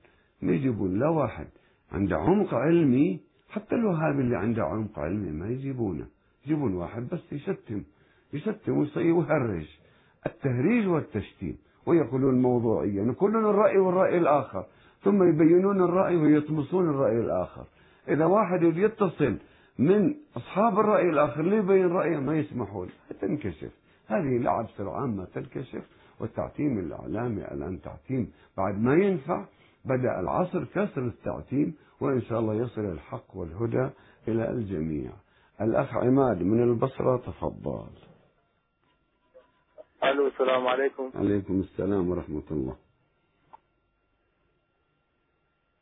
ما يجيبون لا واحد عنده عمق علمي حتى الوهابي اللي عنده عمق علمي ما يجيبونه. يجيبون واحد بس يشتم يشتم ويهرج. التهريج والتشتيم ويقولون موضوعيا يقولون الرأي والرأي الآخر ثم يبينون الرأي ويطمسون الرأي الآخر. إذا واحد يتصل من أصحاب الرأي الآخر ليبين رأيه ما يسمحون تنكشف. هذه لعب سرعان ما تنكشف والتعتيم الإعلامي الآن تعتيم. بعد ما ينفع بدأ العصر كسر التعتيم وإن شاء الله يصل الحق والهدى إلى الجميع. الأخ عماد من البصرة تفضل. ألو السلام عليكم. عليكم السلام ورحمة الله.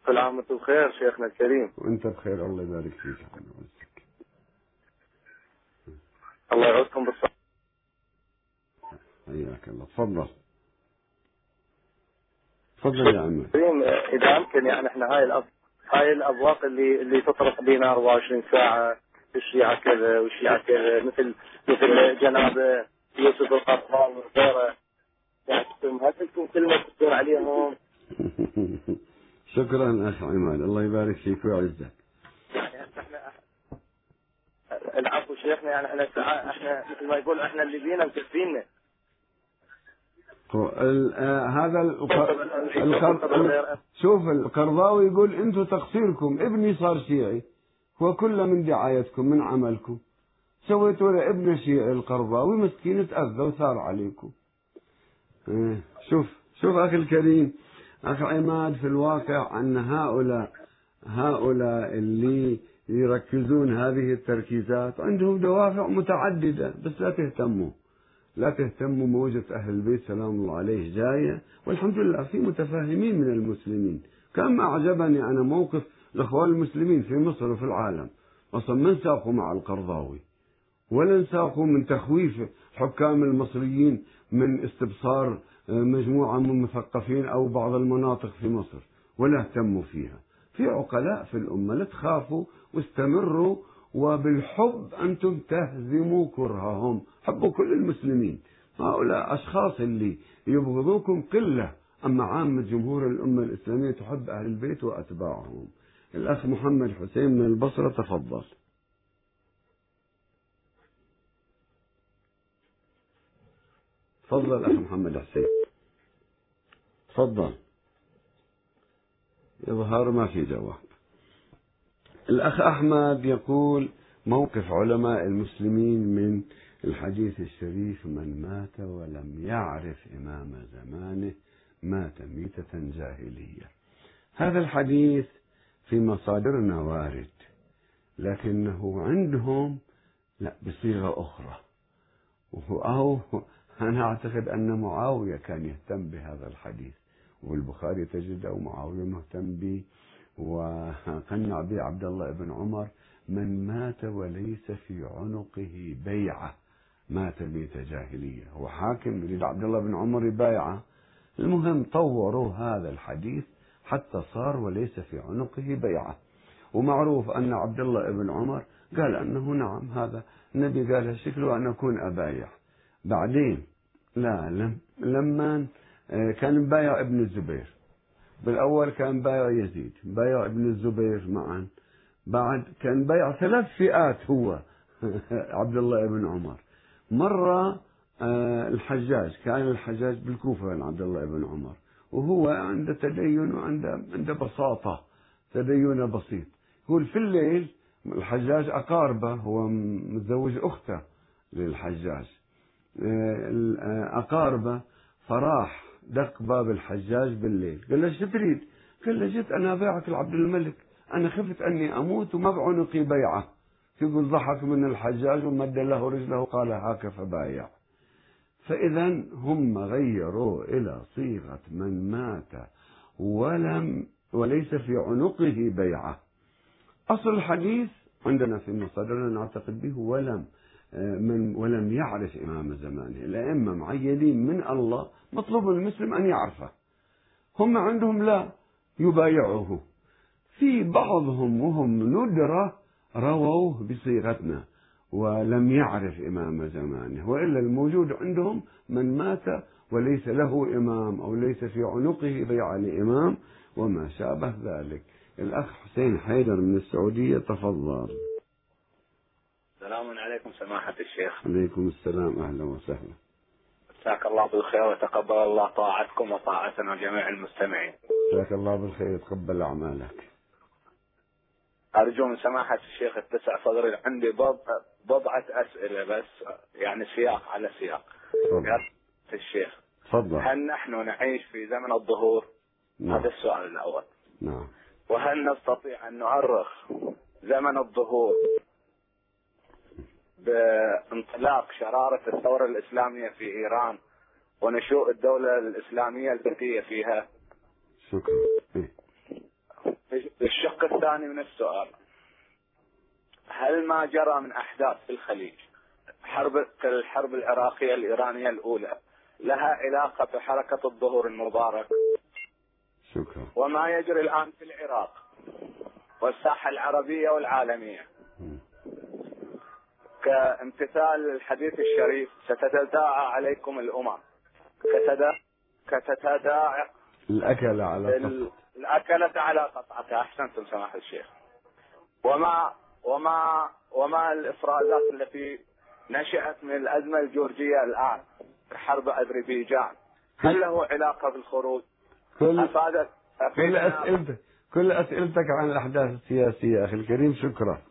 كل عام وأنتم بخير شيخنا الكريم. وأنت بخير الله يبارك فيك. عزك الله يعوضكم بالصحة حياك الله. تفضل. تفضل يا كريم إذا أمكن يعني إحنا هاي الأب... هاي الأبواق اللي اللي تطرق بينا 24 ساعة الشيعة كذا والشيعة كذا مثل مثل جناب يوسف القرطان وغيره. يعني هل لكم كلمة تقول عليهم؟ شكرا أخ عماد. الله يبارك فيك ويعزك. يعني إحنا العفو شيخنا يعني إحنا إحنا مثل ما يقول إحنا اللي بينا مكفينا آه، هذا القر... شوف القرضاوي يقول أنتم تقصيركم ابني صار شيعي هو كله من دعايتكم من عملكم. سويتوا له ابن شيعي القرضاوي مسكين تأذى وثار عليكم. إيه، شوف شوف أخي الكريم أخ عماد في الواقع أن هؤلاء هؤلاء اللي يركزون هذه التركيزات. عندهم دوافع متعددة بس لا تهتموا. لا تهتموا موجة أهل البيت سلام الله عليه جاية. والحمد لله في متفاهمين من المسلمين. كما أعجبني أنا موقف الأخوان المسلمين في مصر وفي العالم. أصلا ما انساقوا مع القرضاوي ولا انساقوا من تخويف الحكام المصريين من استبصار مجموعة من المثقفين أو بعض المناطق في مصر ولا اهتموا فيها. في عقلاء في الأمة لا تخافوا واستمروا وبالحب أنتم تهزموا كرههم. حبوا كل المسلمين. هؤلاء أشخاص اللي يبغضوكم قلة. أما عامة جمهور الأمة الإسلامية تحب أهل البيت وأتباعهم. الأخ محمد حسين من البصرة تفضل. تفضل أخ محمد حسين. تفضل. يظهر ما في جواب. الأخ أحمد يقول موقف علماء المسلمين من الحديث الشريف من مات ولم يعرف إمام زمانه مات ميتة جاهلية. هذا الحديث في مصادرنا وارد لكنه عندهم لا بصيغة أخرى. أو أنا أعتقد أن معاوية كان يهتم بهذا الحديث والبخاري تجده معاوية مهتم به. وقنع به عبد الله بن عمر من مات وليس في عنقه بيعة. مات ميت جاهلية. هو حاكم يريد عبد الله بن عمر يبايعه المهم طوروا هذا الحديث حتى صار وليس في عنقه بيعة. ومعروف أن عبد الله بن عمر قال أنه نعم هذا النبي قال شكله أن أكون أبايع. بعدين لا لم لما آه، كان بايع ابن الزبير. بالأول كان بايع يزيد بايع ابن الزبير معا. بعد كان بايع ثلاث فئات هو عبد الله بن عمر. مرة آه، الحجاج كان الحجاج بالكوفة من عبد الله بن عمر. وهو عنده تدين وعنده عنده بساطة تدين بسيط. يقول في الليل الحجاج أقاربه هو متزوج أخته للحجاج. آه، أقاربه فراح دق باب الحجاج بالليل. قال له شو تريد؟ قال له جيت أنا أبيعك لعبد الملك. أنا خفت أني أموت وما بعنقي بيعة. يقول ضحك من الحجاج ومد له رجله قال هاك فبايع. فإذا هم غيروا إلى صيغة من مات ولم وليس في عنقه بيعة. أصل الحديث عندنا في مصادرنا نعتقد به ولم. من ولم يعرف إمام زمانه الأئمة معينين من الله مطلوب المسلم أن يعرفه. هم عندهم لا يبايعه في بعضهم وهم ندرة رووه بصيغتنا ولم يعرف إمام زمانه. وإلا الموجود عندهم من مات وليس له إمام أو ليس في عنقه بيع لإمام وما شابه ذلك. الأخ حسين حيدر من السعودية تفضل. السلام عليكم سماحة الشيخ. عليكم السلام أهلا وسهلا. مساك الله بالخير وتقبل الله طاعتكم وطاعتنا جميع المستمعين. جزاك الله بالخير يتقبل أعمالك. أرجو من سماحة الشيخ اتسع صدري عندي بضع بضعة أسئلة بس يعني سياق على سياق. تفضل. الشيخ تفضل. هل نحن نعيش في زمن الظهور؟ نعم. هذا السؤال الأول. نعم. وهل نستطيع أن نؤرخ زمن الظهور؟ بانطلاق شرارة الثورة الإسلامية في إيران ونشوء الدولة الإسلامية البرية فيها. شكرا. إيه. الشق الثاني من السؤال. هل ما جرى من أحداث في الخليج؟ حرب الحرب العراقية الإيرانية الأولى. لها علاقة بحركة الظهور المبارك. شكرا. وما يجري الآن في العراق والساحة العربية والعالمية. كامتثال الحديث الشريف ستتداعى عليكم الأمم. كتدا كتتداعى الأكل على ال- الأكلة على قطعتها. أحسنتم سماحة الشيخ. وما وما وما الإفرازات التي نشأت من الأزمة الجورجية الآن كحرب أذربيجان؟ هل له علاقة بالخروج؟ كل أفادت كل أسئلتك كل أسئلتك عن الأحداث السياسية أخي الكريم. شكرا.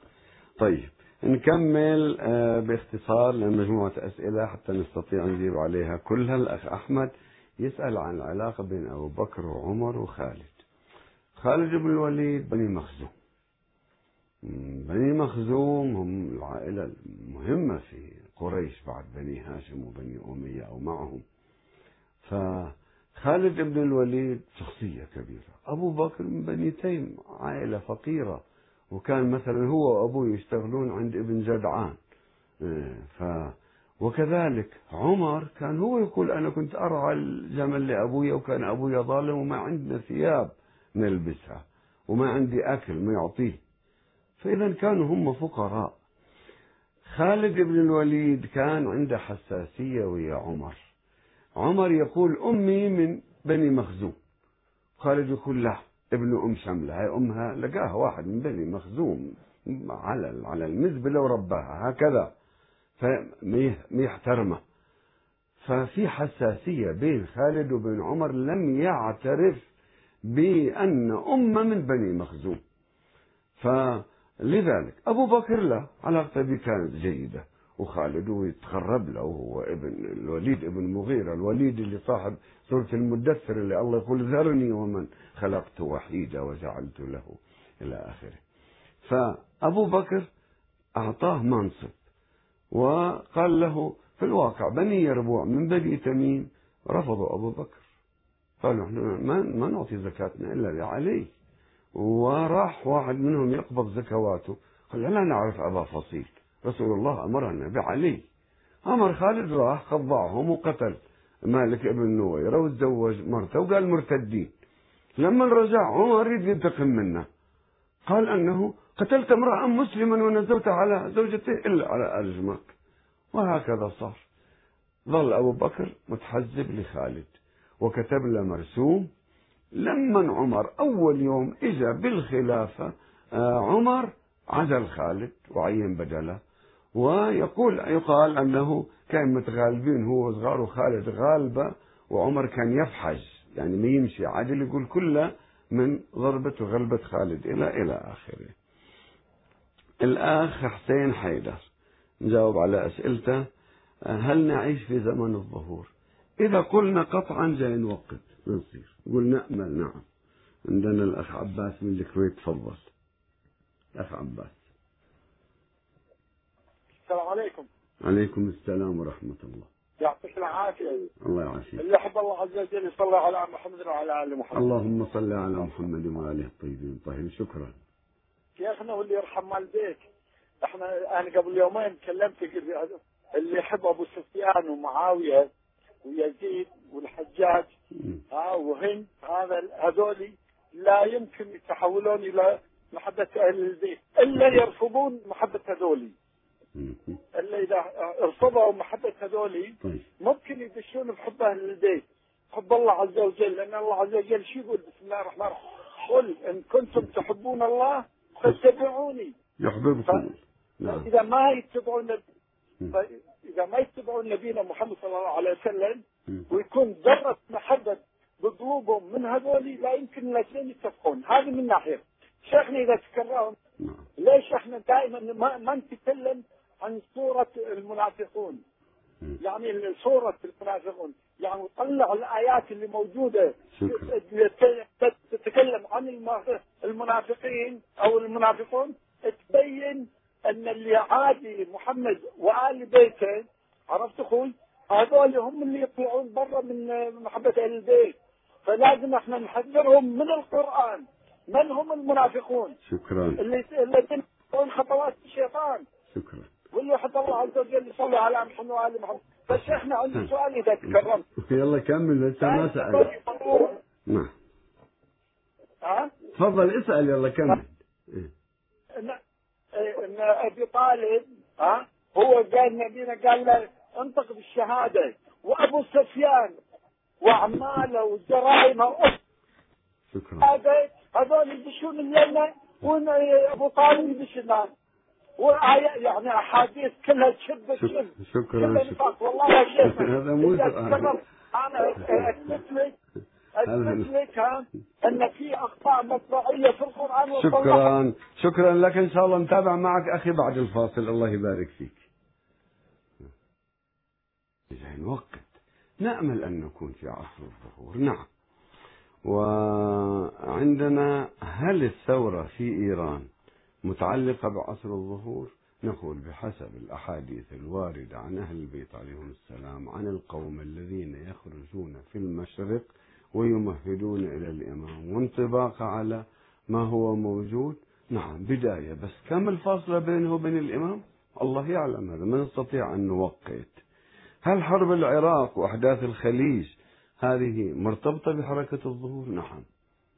طيب. نكمل آه، باختصار لمجموعة أسئلة حتى نستطيع نجيب عليها كلها. الأخ أحمد يسأل عن العلاقة بين أبو بكر وعمر وخالد. خالد بن الوليد بني مخزوم. بني مخزوم هم العائلة المهمة في قريش بعد بني هاشم وبني أمية أو معهم. فخالد بن الوليد شخصية كبيرة. أبو بكر من بني تيم عائلة فقيرة. وكان مثلا هو وأبوه يشتغلون عند ابن جدعان إيه، ف وكذلك عمر كان هو يقول أنا كنت أرعى الجمل لأبوي وكان أبوي ظالم وما عندنا ثياب نلبسها وما عندي أكل ما يعطيه. فإذا كانوا هم فقراء. خالد بن الوليد كان عنده حساسية ويا عمر. عمر يقول أمي من بني مخزوم. خالد يقول لا. ابن أم شملة. هاي أمها لقاها واحد من بني مخزوم على على المزبلة ورباها هكذا. فما يحترمه ففي حساسية بين خالد وبين عمر لم يعترف بأن أمة من بني مخزوم. فلذلك أبو بكر لا علاقته به كانت جيدة. وخالد ويتقرب له هو ابن الوليد ابن مغيرة الوليد اللي صاحب سورة المدثر اللي الله يقول ذرني ومن خلقت وحيدا وجعلت له إلى آخره. فأبو بكر أعطاه منصب وقال له في الواقع بني يربوع من بني تميم رفضوا أبو بكر. قالوا إحنا ما ما نعطي زكاتنا إلا لعلي. وراح واحد منهم يقبض زكواته قال لا نعرف أبا فصيل. رسول الله أمرنا بعلي أمر خالد راح خضعهم وقتل. مالك ابن نويرة وتزوج مرته وقال مرتدين. لما رجع عمر يريد ينتقم منه. قال أنه قتلت امرأة مسلما ونزلت على زوجته إلا على أرجمك وهكذا صار. ظل أبو بكر متحزب لخالد. وكتب له مرسوم. لما عمر أول يوم إجا بالخلافة آه، عمر عزل خالد وعين بدله. ويقول يقال أنه كان متغالبين هو وصغار وخالد غالبة وعمر كان يفحج يعني ما يمشي عادل يقول كله من ضربة وغلبة خالد إلى إلى آخره. الأخ حسين حيدر نجاوب على أسئلته. هل نعيش في زمن الظهور؟ إذا قلنا قطعا جاي نوقت نصير. نقول نأمل نعم. عندنا الأخ عباس من الكويت تفضل. أخ عباس. عليكم. عليكم السلام ورحمة الله. يعطيك العافية. الله يعافيك. اللي يحب الله عز وجل يصلي على محمد وعلى آل محمد. اللهم صل على محمد وآله الطيبين. الطاهرين شكرا. شيخنا واللي يرحم والديك إحنا أنا قبل يومين كلمت اللي يحب أبو سفيان ومعاوية ويزيد والحجاج ها وهند هذا هذولي لا يمكن يتحولون إلى محبة أهل البيت إلا يرفضون محبة هذولي الا إذا ارفضوا محبة هذولي طيب. ممكن يدشون بحب أهل البيت حب الله عز وجل لأن الله عز وجل شو يقول؟ بسم الله الرحمن الرحيم. قل إن كنتم تحبون الله فاتبعوني. يحببكم. نعم. اذا ما يتبعون. اذا ما يتبعون نبينا محمد صلى الله عليه وسلم. ويكون ذرة محبة بقلوبهم من هذول لا يمكن الاثنين يتفقون. هذه من ناحية. شيخنا إذا تكررهم نعم. ليش إحنا دائما ما, ما نتكلم عن صورة المنافقون. مم. يعني صورة المنافقون. يعني نطلع الآيات اللي تت- تتكلم عن الم- المنافقين أو المنافقون. تبين أن اللي عادي محمد وآل بيته عرفت أخوي؟ هذول هم اللي يطلعون برا من محبة أهل البيت فلازم إحنا نحذرهم من القرآن. من هم المنافقون؟ شكرا. اللي الذين يتبعون خطوات الشيطان. شكرا. واللي يحب الله عز وجل يصلي على محمد وآل محمد. بس إحنا عندي سؤال إذا تكرمت يلا كمل لسه ما سأل نعم. ها؟ تفضل اسأل يلا كمل. إيه. ان أبي طالب ها؟ هو قال نبينا قال له انطق بالشهادة. وأبو سفيان وأعماله وجرائمه شكرا. هذا هذول يدشون الجنه وابو طالب يدش النار يعني أحاديث كلها تشب تشب شكرا شكرا. والله يا شيخ. هذا مو إذا أنا اثبت لك اثبت لك أن في أخطاء مطبعيه في القرآن شكرا شكرا لك إن شاء الله. نتابع معك أخي بعد الفاصل. الله يبارك فيك. زين وقت نأمل أن نكون في عصر الظهور. نعم. وعندنا هل الثورة في إيران متعلقة بعصر الظهور نقول بحسب الأحاديث الواردة عن أهل البيت عليهم السلام عن القوم الذين يخرجون في المشرق ويمهدون إلى الإمام وانطباق على ما هو موجود. نعم بداية بس كم الفاصلة بينه وبين الإمام؟ الله يعلم هذا ما نستطيع أن نوقت. هل حرب العراق وأحداث الخليج هذه مرتبطة بحركة الظهور؟ نعم.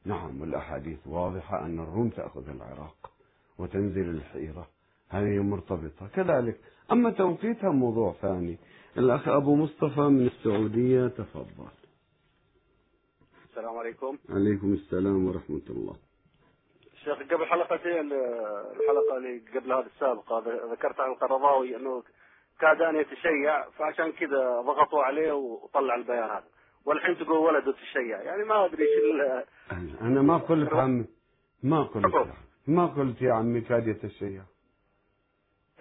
نعم والأحاديث واضحة أن الروم تأخذ العراق. وتنزل الحيرة. هذه مرتبطة. كذلك أما توقيتها موضوع ثاني. الأخ أبو مصطفى من السعودية تفضل. السلام عليكم. عليكم السلام ورحمة الله. شيخ قبل حلقتين الحلقة اللي قبل هذه السابقه ذكرت عن القرضاوي أنه كاد أن يتشيع فعشان كذا ضغطوا عليه وطلع البيان هذا. والحين تقول ولده تشيع. يعني ما أدري إيش أنا ما قلت عمي ما قلت ما قلت يا عمي كاد يتشيع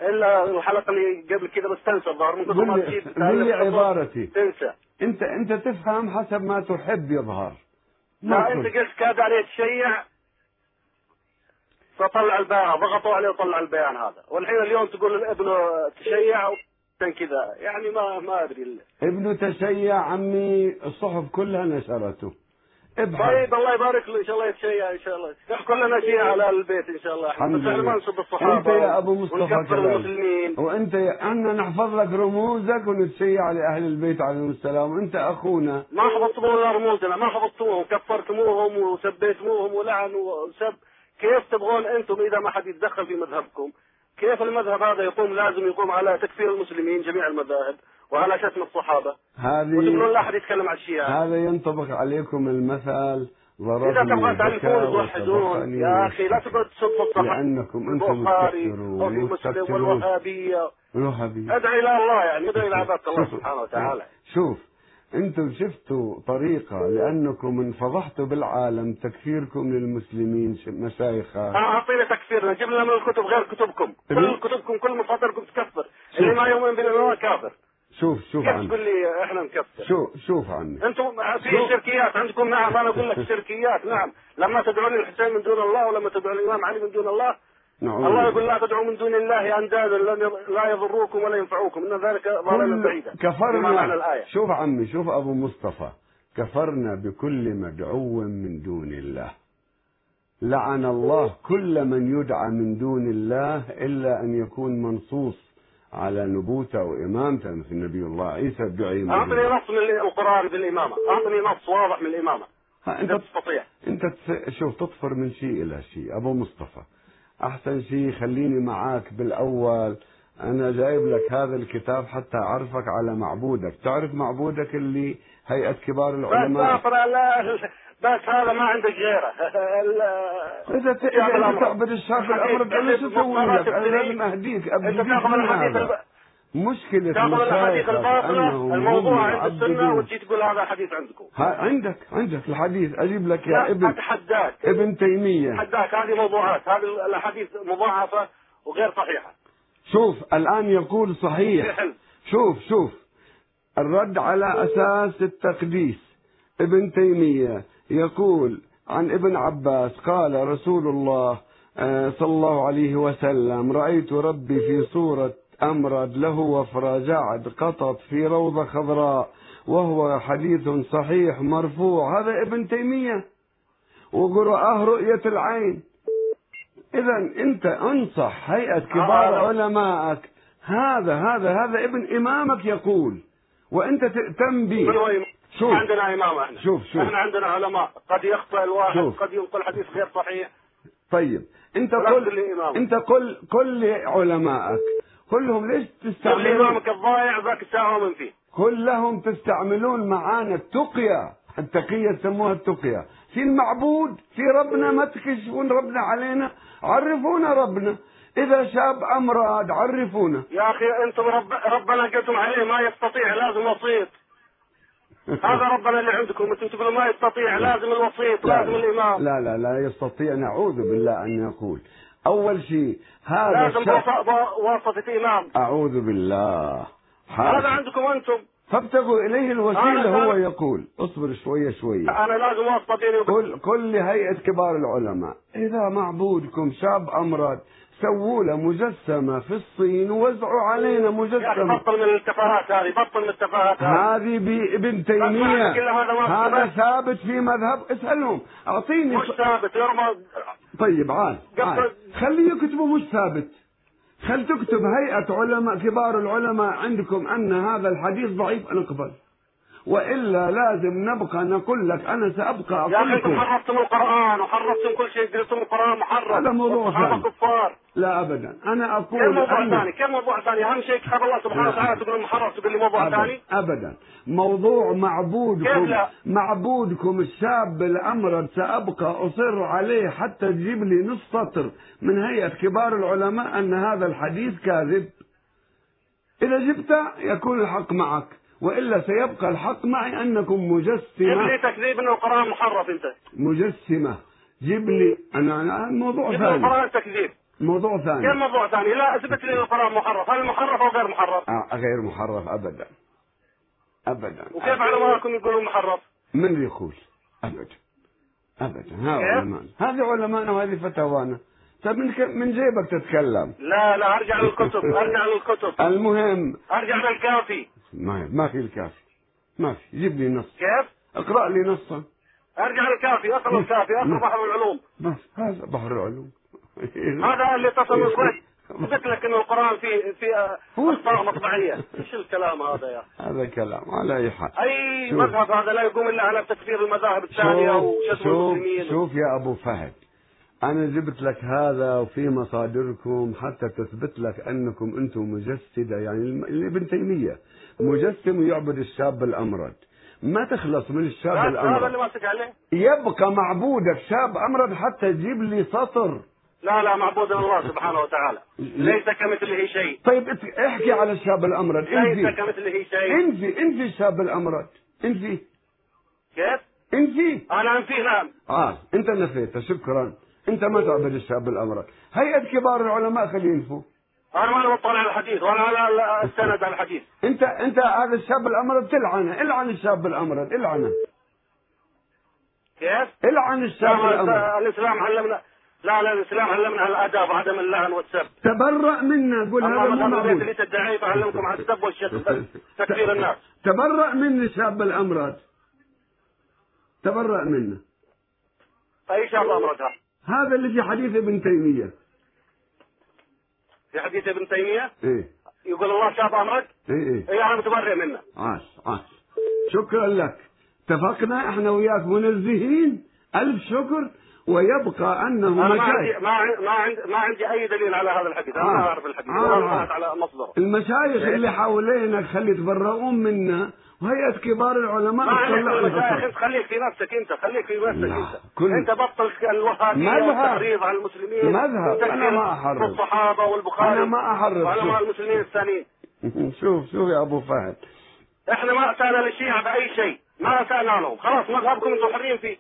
إلا الحلقة اللي قبل كذا بس تنسى الظاهر من كثر ما تجيب قل لي عبارتي. تنسى. انت أنت تفهم حسب ما تحب يظهر. ما أنت قلت. كاد عليه تشيع فطلع البيان ضغطوا عليه وطلع البيان هذا. والحين اليوم تقول ابنه تشيع كذا. يعني ما ما أدري. ابنه تشيع عمي الصحف كلها نشرته. طيب الله يبارك له إن شاء الله يتشيع إن شاء الله. كلنا شيء على البيت إن شاء الله. الحمد لله. ما نسب الصحابة أنت يا أبو مصطفى المسلمين. وأنت يا أنا نحفظ لك رموزك ونتشيع لأهل البيت عليهم السلام. وأنت أخونا. ما حفظتموه الا رموزنا ما حفظتموهم. كفرتموهم وسبيتموهم ولعن وسب. كيف تبغون أنتم إذا ما حد يتدخل في مذهبكم؟ كيف المذهب هذا يقوم؟ لازم يقوم على تكفير المسلمين جميع المذاهب وعلى شتم الصحابة. هذه لا أحد يتكلم عن الشيعة. هذا ينطبق عليكم المثل إذا تبغى تعرفون توحدون يا أخي لا تقعد تسب الصحابة. لأنكم أنتم البخاري تكفرون أو في مسلم. والوهابية. الوهابية. ادعي إلى الله يعني ادعي إلى عبادة الله سبحانه وتعالى. شوف أنتم شفتوا طريقة لأنكم انفضحتوا بالعالم تكفيركم للمسلمين مشايخة. أعطينا تكفيرنا جيب لنا من الكتب غير كتبكم. كل كتبكم كل مصادركم تكفر. اللي ما يؤمن بالله كافر. شوف شوف كيف تقول لي إحنا نكفر؟ شوف شوف عني أنتم في. شركيات عندكم نعم أنا أقول لك شركيات نعم. لما تدعون الحسين من دون الله ولما تدعون الإمام علي من دون الله نعوذ الله. يقول لا تدعوا من دون الله أندادا لا يضروكم ولا ينفعوكم. إن ذلك ضلالا بعيدا. كفرنا. شوف عمي شوف أبو مصطفى. كفرنا بكل مدعو من دون الله. لعن الله كل من يدعى من دون الله إلا أن يكون منصوص على نبوته وإمامته مثل نبي الله عيسى ادعي أعطني. نص من القرآن بالإمامة. أعطني نص واضح من الإمامة. أنت تستطيع. أنت تس- شوف تطفر من شيء إلى شيء. أبو مصطفى أحسن شيء خليني معاك بالأول. أنا جايب لك هذا الكتاب حتى أعرفك على معبودك. تعرف معبودك اللي هيئة كبار بس العلماء؟ آخر لا بس هذا ما عندك غيره. الأمر. تعبد شو كذب، أسوي مقالات لك الدليل. لازم أهديك أنت الحديث مشكلة المشايخ الباطله انهم الموضوع عند يعبدون. وتجي تقول هذا حديث عندكم. ها عندك عندك الحديث. أجيب لك يا ابن أتحداك. ابن تيمية. أتحداك. هذه موضوعات. هذه الأحاديث مضاعفة وغير صحيحة. شوف الآن يقول صحيح. شوف شوف. الرد على أساس التقديس. ابن تيمية يقول عن ابن عباس قال رسول الله آه، صلى الله عليه وسلم رأيت ربي في صورة أمرد له وفرة جعد قطط في روضة خضراء وهو حديث صحيح مرفوع هذا ابن تيمية وقرأه رؤية العين إذا أنت أنصح هيئة كبار هذا- علمائك هذا هذا هذا ابن إمامك يقول وأنت تأتم به إمام؟ شوف. عندنا امام إحنا شوف- شوف. إحنا عندنا علماء قد يخطئ الواحد شوف. قد ينقل حديث غير صحيح طيب أنت ولا قل إمام. أنت قل قل لعلمائك كلهم ليش تستعملون امامك الضايع ذاك الساعة من فيه. كلهم تستعملون معانا التقية. التقية تسموها التقية. في المعبود في ربنا ما تكشفون ربنا علينا. عرفونا ربنا. إذا شاب أمراض عرفونا. يا أخي أنتم رب ربنا قلتم عليه ما يستطيع لازم وسيط. هذا ربنا اللي عندكم. أنتم تقولوا ما يستطيع لازم الوسيط لازم الإمام. لا لا لا يستطيع. نعوذ بالله أن يقول. أول شيء هذا لازم وسط- واسطة إمام. أعوذ بالله. هذا حاشا. عندكم أنتم. فابتغوا إليه الوسيلة أنا- هو يقول. اصبر شوية شوية. أنا لازم واسطة بيني كل كل هيئة كبار العلماء. إذا معبودكم شاب أمرد سووا له مجسمة في الصين ووزعوا علينا مجسمة. بطل من التفاهات هذه بطل من التفاهات هذه. هذه بابن تيمية. هذا هذا ثابت في مذهب اسألهم. أعطيني مش ثابت. يرمى طيب عال عال خليه يكتبوا مش ثابت. خل تكتب هيئة علماء كبار العلماء عندكم أن هذا الحديث ضعيف نقبل وإلا لازم نبقى نقول لك أنا سأبقى يا أخي أنتم حرفتم القرآن وحرفتم كل شيء قلتم القرآن محرف هذا موضوع ثاني. كفار لا أبدا. أنا كم أقول موضوع أن ثاني؟ كم موضوع ثاني؟ أهم شيء كتاب الله سبحانه وتعالى تقول محرف تقول لي موضوع أبدا, ثاني؟ أبدا. موضوع معبودكم؟ معبودكم الشاب الأمرد سأبقى أصر عليه حتى تجيب لي نص سطر من هيئة كبار العلماء أن هذا الحديث كاذب. إذا جبت يكون الحق معك. وإلا سيبقى الحق معي أنكم جيب مجسمة لي تكذيب انه القرآن محرف أنت. مجسمة. جيب لي أنا موضوع جيب ثاني. القرآن تكذيب موضوع كم ثاني موضوع ثاني؟ لا أثبت لي القرآن محرف. هل محرف أو غير محرف؟ آه، غير محرف أبدا. أبدا. وكيف علماءكم يقولون محرف؟ من اللي يقول؟ أبدا. أبدا. ها كيف؟ علماء. هذه علماءنا وهذه فتاوانا. طيب من ك- من جيبك تتكلم؟ لا لا أرجع للكتب أرجع للكتب. المهم. أرجع للكافي. ما ما في الكافي. ما في. جيب لي نص. كيف؟ اقرأ لي نصا. ارجع للكافي اقرأ الكافي اقرأ بحر العلوم. بس هذا بحر العلوم. هذا اللي اتصل من كويس قلت لك إنه القرآن في في هو- اخطاء مطبعية. إيش الكلام هذا يا؟ هذا كلام على أي حال. أي. مذهب هذا؟ لا يقوم إلا على تكفير المذاهب الثانية وشتم شوف المسلمين. شوف يا أبو فهد. أنا جبت لك هذا وفي مصادركم حتى تثبت لك أنكم أنتم مجسدة يعني الم- ابن تيمية. مجسم ويعبد الشاب الأمرد ما تخلص من الشاب الأمرد اللي يبقى معبودك شاب أمرد حتى تجيب لي سطر. لا لا معبود الله سبحانه وتعالى. ليس كمثله شيء. طيب احكي على الشاب الأمرد ليس كمثله شيء. انفي انفي الشاب الأمرد انفي كيف؟ انفي أنا انفيه نعم. آه انت نفيته شكرا. انت ما تعبد الشاب الامرد هيئة كبار العلماء خليه ينفوا. أنا ما بطلع على الحديث وأنا لا أستند على الحديث. انت انت هذا الشاب الامرد تلعنه العن الشاب الامرد العنة. كيف؟ العن الشاب لا، الامرد الإسلام علمنا لا لا الإسلام علمنا الأداب وعدم اللعن والسب. تبرأ منا قول هذا مو معبود اللي تدعيه بعلمكم على السب والشتم تكفير الناس. تبرأ من الشاب الامرد تبرأ منا. أي شاب امرتها هذا اللي في حديث ابن تيمية. في حديث ابن تيمية؟ إيه. يقول الله شاب أمرك؟ إيه إيه. اي أنا متبرئ منه. عاش عاش. شكرا لك. اتفقنا إحنا وياك منزهين. ألف شكر. ويبقى أنه أنا ما عندي ما عندي ما عندي, ما عندي أي دليل على هذا الحديث. أنا آه. ما أعرف الحديث. آه. رجعت على مصدره. المشايخ اللي حوالينك خلي يتبرؤون منا. وهيئة كبار العلماء انت خليك في نفسك انت خليك في نفسك انت. كل- انت بطل الوهابيه مذهب. والتحريض على المسلمين. مذهب. أنا ما أحرض. الصحابة والبخاري. أنا ما أحرض. وعلماء شوف. المسلمين الثانيين. شوف شوف يا أبو فهد. إحنا ما أتانا للشيعه بأي شيء. ما أتانا لهم. خلاص مذهبكم أنتم حرين فيه.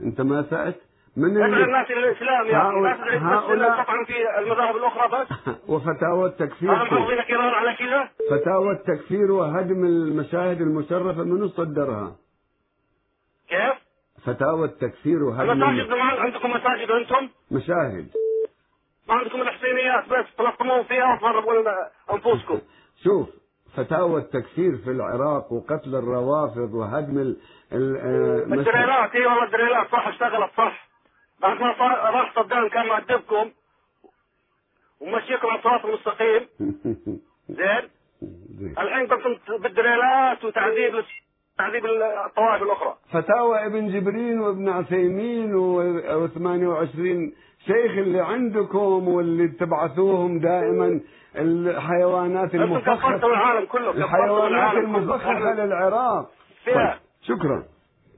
أنت ما سألت؟ من اللي الناس إلى الإسلام يا أخي هؤلاء- تطعن في المذاهب الأخرى بس. وفتاوى التكفير محافظين كرار على كذا؟ فتاوى التكفير وهدم المشاهد المشرفة من صدرها؟ كيف؟ فتاوى التكفير وهدم المساجد ما عندكم مساجد أنتم؟ مشاهد. ما عندكم الحسينيات بس تلطمون فيها وتهربون أنفسكم. شوف فتاوى التكفير في العراق وقتل الروافض وهدم آه، الدريلات إي والله الدريلات صح اشتغلت صح. صار- راح صدام كان مؤدبكم ومشيكم على الصراط المستقيم زين. الحين قمتم بالدريلات وتعذيب تعذيب الطوائف الأخرى فتاوى ابن جبرين وابن عثيمين و28 شيخ اللي عندكم واللي تبعثوهم دائما الحيوانات كفرتوا العالم كله الحيوانات. المفخخة للعراق فيها. طيب. شكرا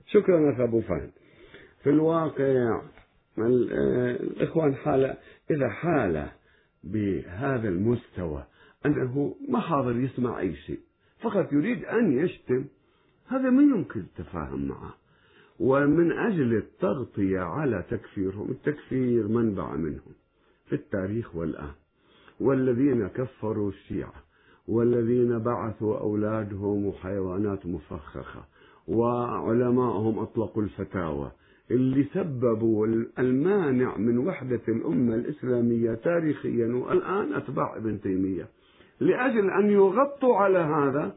شكرا أخ أبو فهد في الواقع ال- الإخوان حالة إذا حال بهذا المستوى أنه ما حاضر يسمع أي شيء فقط يريد أن يشتم هذا ما يمكن التفاهم معه. ومن أجل التغطية على تكفيرهم التكفير منبع منهم في التاريخ والآن. والذين كفروا الشيعة والذين بعثوا أولادهم وحيوانات مفخخة وعلماءهم أطلقوا الفتاوى اللي سببوا المانع من وحدة الأمة الإسلامية تاريخيا والآن أتباع ابن تيمية. لأجل أن يغطوا على هذا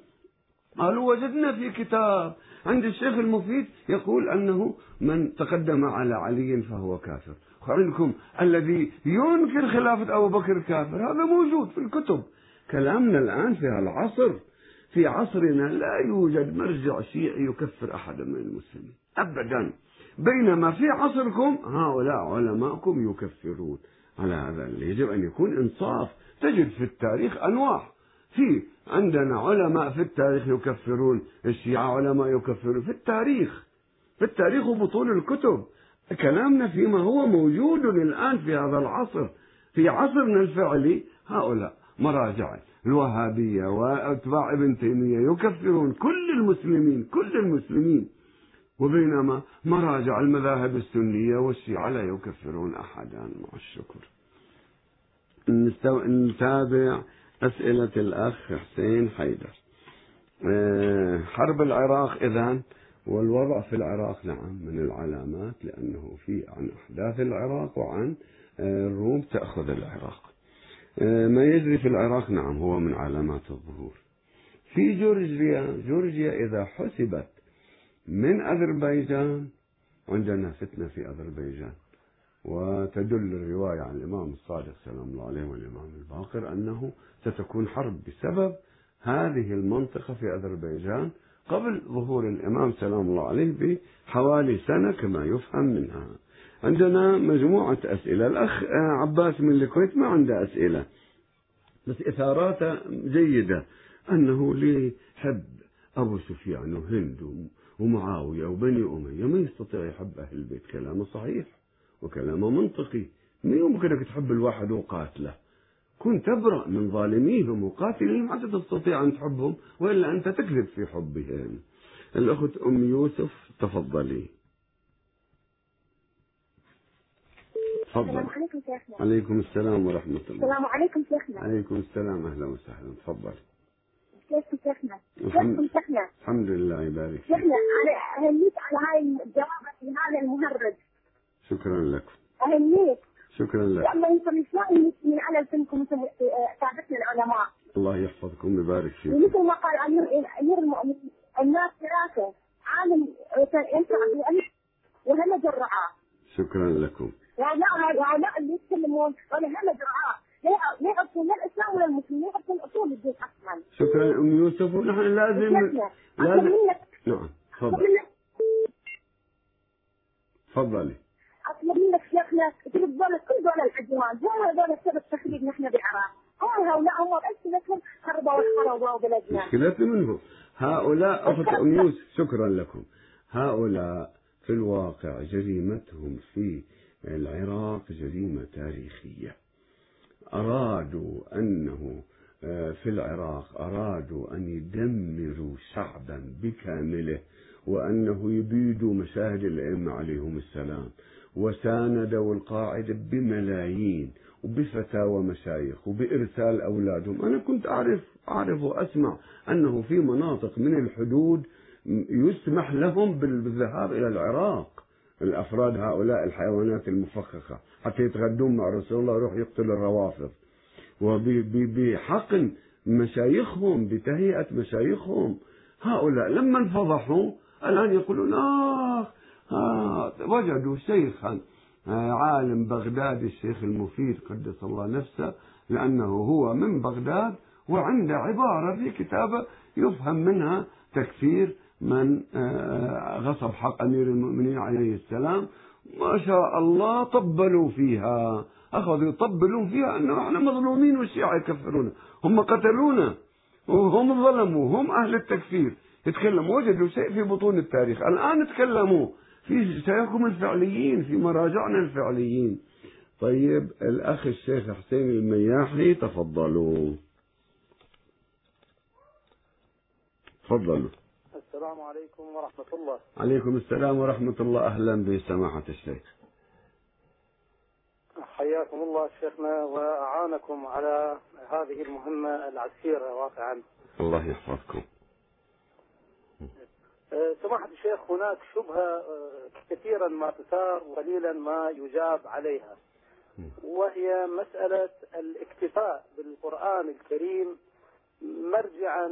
قالوا وجدنا في كتاب عند الشيخ المفيد يقول أنه من تقدم على علي فهو كافر. عندكم الذي ينكر خلافة أبو بكر كافر هذا موجود في الكتب. كلامنا الآن في هالعصر في عصرنا لا يوجد مرجع شيعي يكفر أحدا من المسلمين أبدا. بينما في عصركم هؤلاء علماءكم يكفرون. على هذا يجب أن يكون إنصاف. تجد في التاريخ أنواع. في عندنا علماء في التاريخ يكفرون الشيعة علماء يكفرون. في التاريخ في التاريخ وبطول الكتب. كلامنا فيما هو موجود الآن في هذا العصر في عصرنا الفعلي هؤلاء مراجع الوهابية وأتباع ابن تيمية يكفرون. كل المسلمين كل المسلمين. وبينما مراجع المذاهب السنية والشيعة لا يكفرون أحدا مع الشكر. نتابع أسئلة الأخ حسين حيدر. آه، حرب العراق إذا والوضع في العراق نعم من العلامات لأنه في عن أحداث العراق وعن آه، الروم تأخذ العراق. آه، ما يجري في العراق نعم هو من علامات الظهور. في جورجيا جورجيا إذا حسبت من أذربيجان عندنا فتنة في أذربيجان. وتدل الرواية عن الإمام الصادق سلام الله عليه والإمام الباقر أنه ستكون حرب بسبب هذه المنطقة في أذربيجان قبل ظهور الإمام سلام الله عليه بحوالي سنة كما يفهم منها. عندنا مجموعة أسئلة. الأخ عباس من الكويت ما عنده أسئلة بس إثاراته جيدة. أنه ليحب أبو سفيان وهند ومعاوية وبني أمية ما يستطيع يحب أهل البيت. كلامه صحيح وكلامه منطقي. ما يمكنك تحب الواحد وقاتله. كن تبرأ من ظالميهم وقاتلهم حتى تستطيع أن تحبهم وإلا أنت تكذب في حبهم. الأخت أم يوسف تفضلي. تفضل. السلام عليكم شيخنا. عليكم السلام ورحمة الله. السلام عليكم شيخنا. عليكم السلام. أهلا وسهلا. تفضل كيفكم شيخنا كيفكم شيخنا الحمد لله يبارك فيك. شيخنا أنا اهنيك على هاي الجواب في هذا المهرج. شكرا لكم اهنيك شكرا يا لك الله ينصر شلون من على لسانكم مثل آه، سابقنا العلماء. الله يحفظكم ويبارك فيكم. ومثل ما قال امير أمير المؤمنين الناس ثلاثة. عالم ينفع وهمج الرعاه شكرا لكم. وهؤلاء اللي يتكلمون ولا الرعاه لا يعرفون لا الاسلام ولا المسلمين؟ لا يعرفون اصول الدين أصلا. شكرا أم يوسف. ونحن لازم لازم نعم تفضل. تفضلي. اطلب منك شيخنا دولة كل دولة العدوان. هم هذول سبب تخريب نحن بالعراق هم هؤلاء هم بألسنتهم خربوا وخربوا بلدنا مشكلتنا منهم. هؤلاء أخت أم يوسف شكرا لكم. هؤلاء في الواقع جريمتهم في العراق جريمة تاريخية. أرادوا أنه آه، في العراق أرادوا أن يدمروا شعبا بكامله وأنه يبيدوا مشاهد الأئمة عليهم السلام. وساندوا القاعدة بملايين وبفتاوى مشايخ وبإرسال أولادهم. أنا كنت أعرف أعرف وأسمع أنه في مناطق من الحدود يسمح لهم بالذهاب إلى العراق. الأفراد هؤلاء الحيوانات المفخخة. حتى يتغدون مع رسول الله يروح يقتل الروافض. وبحقن مشايخهم بتهيئة مشايخهم. هؤلاء لما انفضحوا الآن يقولون آه, آه وجدوا شيخا آه عالم بغداد الشيخ المفيد قدس الله نفسه لأنه هو من بغداد وعنده عبارة في كتابه يفهم منها تكفير من آه غصب حق أمير المؤمنين عليه السلام. ما شاء الله طبلوا فيها. أخذوا يطبلون فيها أنه إحنا مظلومين والشيعة يكفرونا هم قتلونا. وهم ظلموا. هم أهل التكفير. يتكلموا. وجدوا شيء في بطون التاريخ. الآن تكلموا. في شيخهم الفعليين. في مراجعنا الفعليين. طيب الأخ الشيخ حسين المياحي تفضلوا. تفضلوا. السلام عليكم ورحمة الله. عليكم السلام ورحمة الله. أهلا بسماحة الشيخ. حياكم الله شيخنا وأعانكم على هذه المهمة العسيرة واقعا. الله يحفظكم. أه، سماحة الشيخ هناك شبهة أه، كثيرا ما تثار وقليلا ما يجاب عليها. وهي مسألة الاكتفاء بالقرآن الكريم مرجعا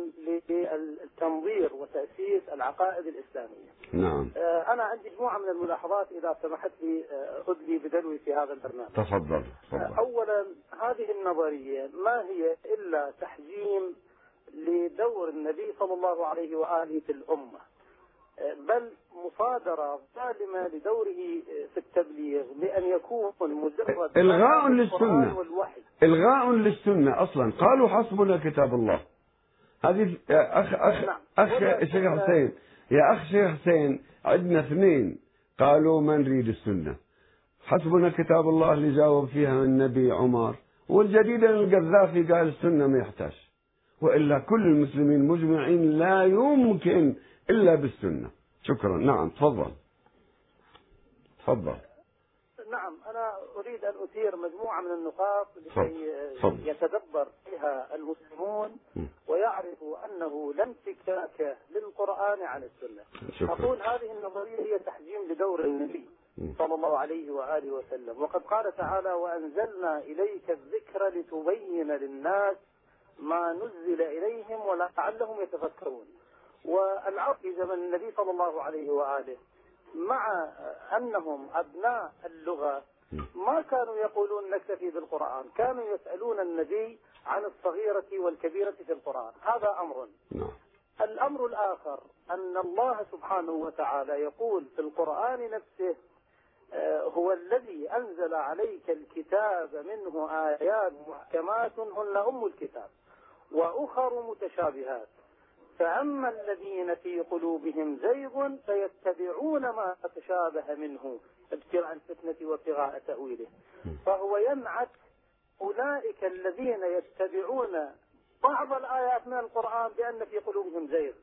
للتنظير وتأسيس العقائد الإسلامية. نعم. آه، أنا عندي مجموعة من الملاحظات إذا سمحت لي آه، أدلي بدلوي في هذا البرنامج. تفضل تفضل. آه، أولا هذه النظرية ما هي إلا تحجيم لدور النبي صلى الله عليه وآله في الأمة؟ آه، بل مصادرة ظالمة لدوره آه، في التبليغ بأن يكون مجرد إلغاء للسنة. إلغاء للسنة أصلا. قالوا حسبنا كتاب الله. هذه يا أخ أخ نعم. أخ شيخ حسين. يا أخ شيخ حسين عندنا اثنين. قالوا ما نريد السنة. حسبنا كتاب الله اللي جاوب فيها النبي عمر. والجديد القذافي قال السنة ما يحتاج. وإلا كل المسلمين مجمعين لا يمكن إلا بالسنة. شكرا. نعم تفضل. تفضل. نعم أنا أريد أن أثير مجموعة من النقاط لكي. يتدبر فيها المسلمون. ويعرفوا أنه لا انفكاك للقرآن عن السنة. شكرا. أقول هذه النظرية هي تحجيم لدور النبي. صلى الله عليه وآله وسلم. وقد قال تعالى وأنزلنا إليك الذكر لتبين للناس ما نزل إليهم ولعلهم يتفكرون. والعرب في زمن النبي صلى الله عليه وآله مع أنهم أبناء اللغة ما كانوا يقولون نكتفي بالقرآن كانوا يسألون النبي عن الصغيرة والكبيرة في القرآن. هذا أمر. نعم. الأمر الآخر أن الله سبحانه وتعالى يقول في القرآن نفسه آه، هو الذي أنزل عليك الكتاب منه آيات محكمات هن أم الكتاب وأخر متشابهات. فأما الذين في قلوبهم زيغ فيتبعون ما تشابه منه ابتغاء الفتنة وابتغاء تأويله. فهو ينعت أولئك الذين يتبعون بعض الآيات من القرآن بأن في قلوبهم زيغ.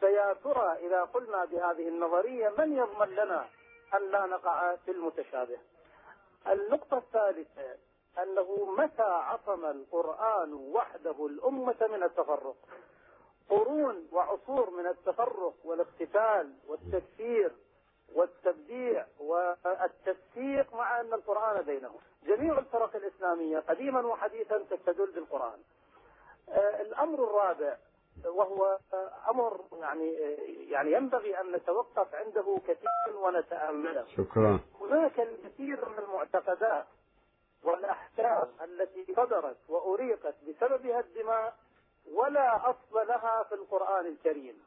فيا ترى إذا قلنا بهذه النظرية من يضمن لنا أن لا نقع في المتشابه؟ النقطة الثالثة أنه متى عصم القرآن وحده الأمة من التفرق؟ قرون وعصور من التفرق والاقتتال والتكفير والتبديع والتفسيق مع أن القرآن بينهم. جميع الفرق الإسلامية قديما وحديثا تستدل بالقرآن. آه، الأمر الرابع وهو أمر يعني آه، يعني ينبغي أن نتوقف عنده كثيرا ونتأمله. شكرا. هناك الكثير من المعتقدات والأحكام التي صدرت وأريقت بسببها الدماء ولا أصل لها في القرآن الكريم.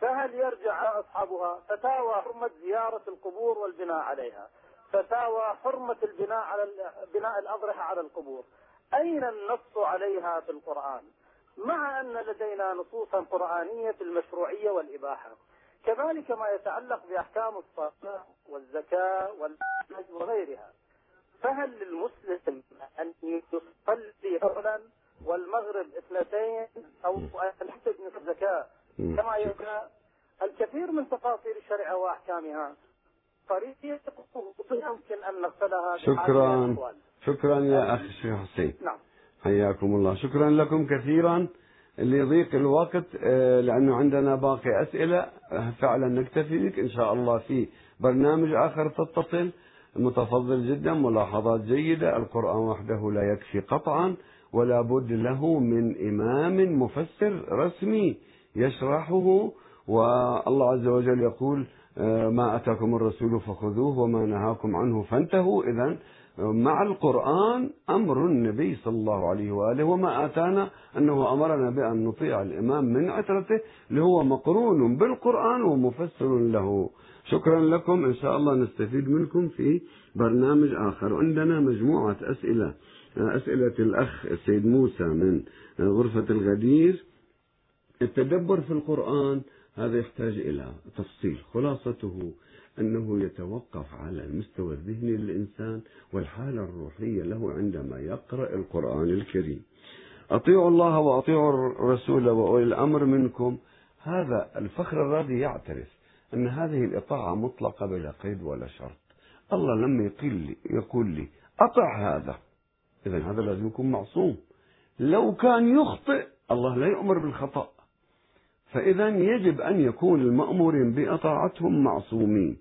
فهل يرجع أصحابها؟ فتاوى حرمة زيارة القبور والبناء عليها. فتاوى حرمة البناء على بناء الأضرحة على القبور. أين النص عليها في القرآن؟ مع أن لدينا نصوصا قرآنية في المشروعية والإباحة. كذلك ما يتعلق بأحكام الصلاة والزكاة والحج وغيرها. فهل للمسلم أن يصلي أولا والمغرب اثنتين أن يحتج من الزكاة كما يقول الكثير من تفاصيل الشريعة وأحكامها. طريقة يمكن أن نغسلها شكرا. شكرا يا أخ الشيخ حسين. نعم. حياكم الله. شكرا لكم كثيرا لضيق الوقت آه، لأنه عندنا باقي أسئلة. آه، فعلا نكتفي بك. إن شاء الله في برنامج آخر تتصل. متفضل جدا ملاحظات جيدة. القرآن وحده لا يكفي قطعا. ولا بد له من إمام مفسر رسمي يشرحه والله عز وجل يقول آه، ما أتاكم الرسول فخذوه وما نهاكم عنه فانتهوا. إذا مع القرآن أمر النبي صلى الله عليه وآله وما آتانا أنه أمرنا بأن نطيع الإمام من عترته اللي هو مقرون بالقرآن ومفسر له. شكرا لكم. إن شاء الله نستفيد منكم في برنامج آخر. عندنا مجموعة أسئلة. أسئلة الأخ السيد موسى من غرفة الغدير. التدبر في القرآن هذا يحتاج إلى تفصيل. خلاصته أنه يتوقف على المستوى الذهني للإنسان والحالة الروحية له عندما يقرأ القرآن الكريم. أطيعوا الله وأطيعوا الرسول وأولي الأمر منكم. هذا الفخر الرازي يعترف أن هذه الإطاعة مطلقة بلا قيد ولا شرط. الله لما يقول لي يقول لي أطع هذا. إذا هذا لازم يكون معصوم. لو كان يخطئ الله لا يؤمر بالخطأ. فإذا يجب أن يكون المأمورين بأطاعتهم معصومين.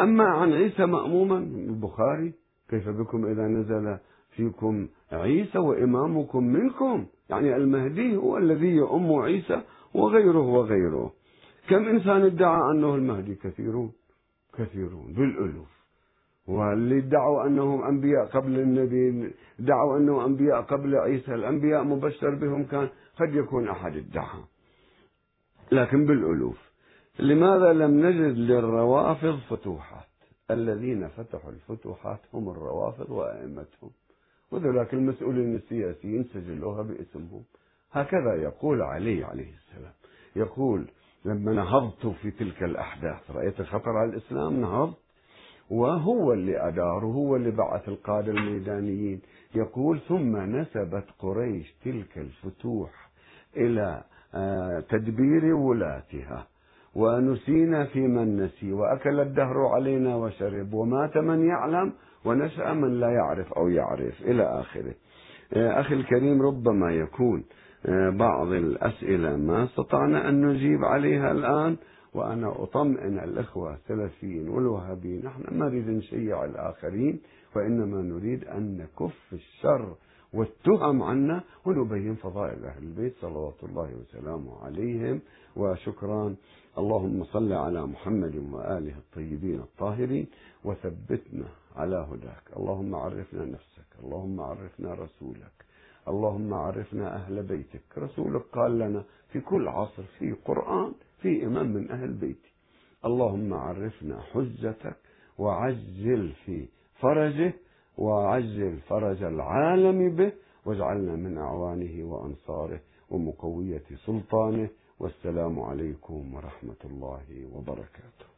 أما عن عيسى مأموما البخاري كيف بكم إذا نزل فيكم عيسى وإمامكم منكم؟ يعني المهدي هو الذي يؤم عيسى وغيره وغيره. كم إنسان ادعى أنه المهدي؟ كثيرون. كثيرون. بالألوف. واللي ادعوا أنهم أنبياء قبل النبي دعوا أنهم أنبياء قبل عيسى الأنبياء مبشر بهم كان قد يكون أحد ادعى لكن بالألوف لماذا لم نجد للروافض فتوحات؟ الذين فتحوا الفتوحات هم الروافض وأئمتهم. وذلك المسؤولين السياسيين سجلوها باسمهم. هكذا يقول علي عليه السلام. يقول لما نهضت في تلك الأحداث رأيت الخطر على الإسلام نهضت وهو اللي أدار وهو اللي بعث القادة الميدانيين. يقول ثم نسبت قريش تلك الفتوح إلى آه، تدبير ولاتها. ونسينا في من نسي وأكل الدهر علينا وشرب ومات من يعلم ونشأ من لا يعرف أو يعرف. إلى آخره. آه، أخي الكريم ربما يكون آه، بعض الأسئلة ما استطعنا أن نجيب عليها الآن. وأنا أطمئن الإخوة السلفيين والوهابيين نحن ما نريد نشيع الآخرين وإنما نريد أن نكف الشر والتهم عنا ونبين فضائل أهل البيت صلوات الله وسلامه عليهم. وشكرا. اللهم صل على محمد وآله الطيبين الطاهرين وثبتنا على هداك. اللهم عرفنا نفسك اللهم عرفنا رسولك اللهم عرفنا أهل بيتك. رسولك قال لنا في كل عصر في قرآن في إمام من أهل بيتي. اللهم عرفنا حجتك وعجل في فرجه وعجل فرج العالم به واجعلنا من أعوانه وأنصاره ومقوية سلطانه. والسلام عليكم ورحمة الله وبركاته.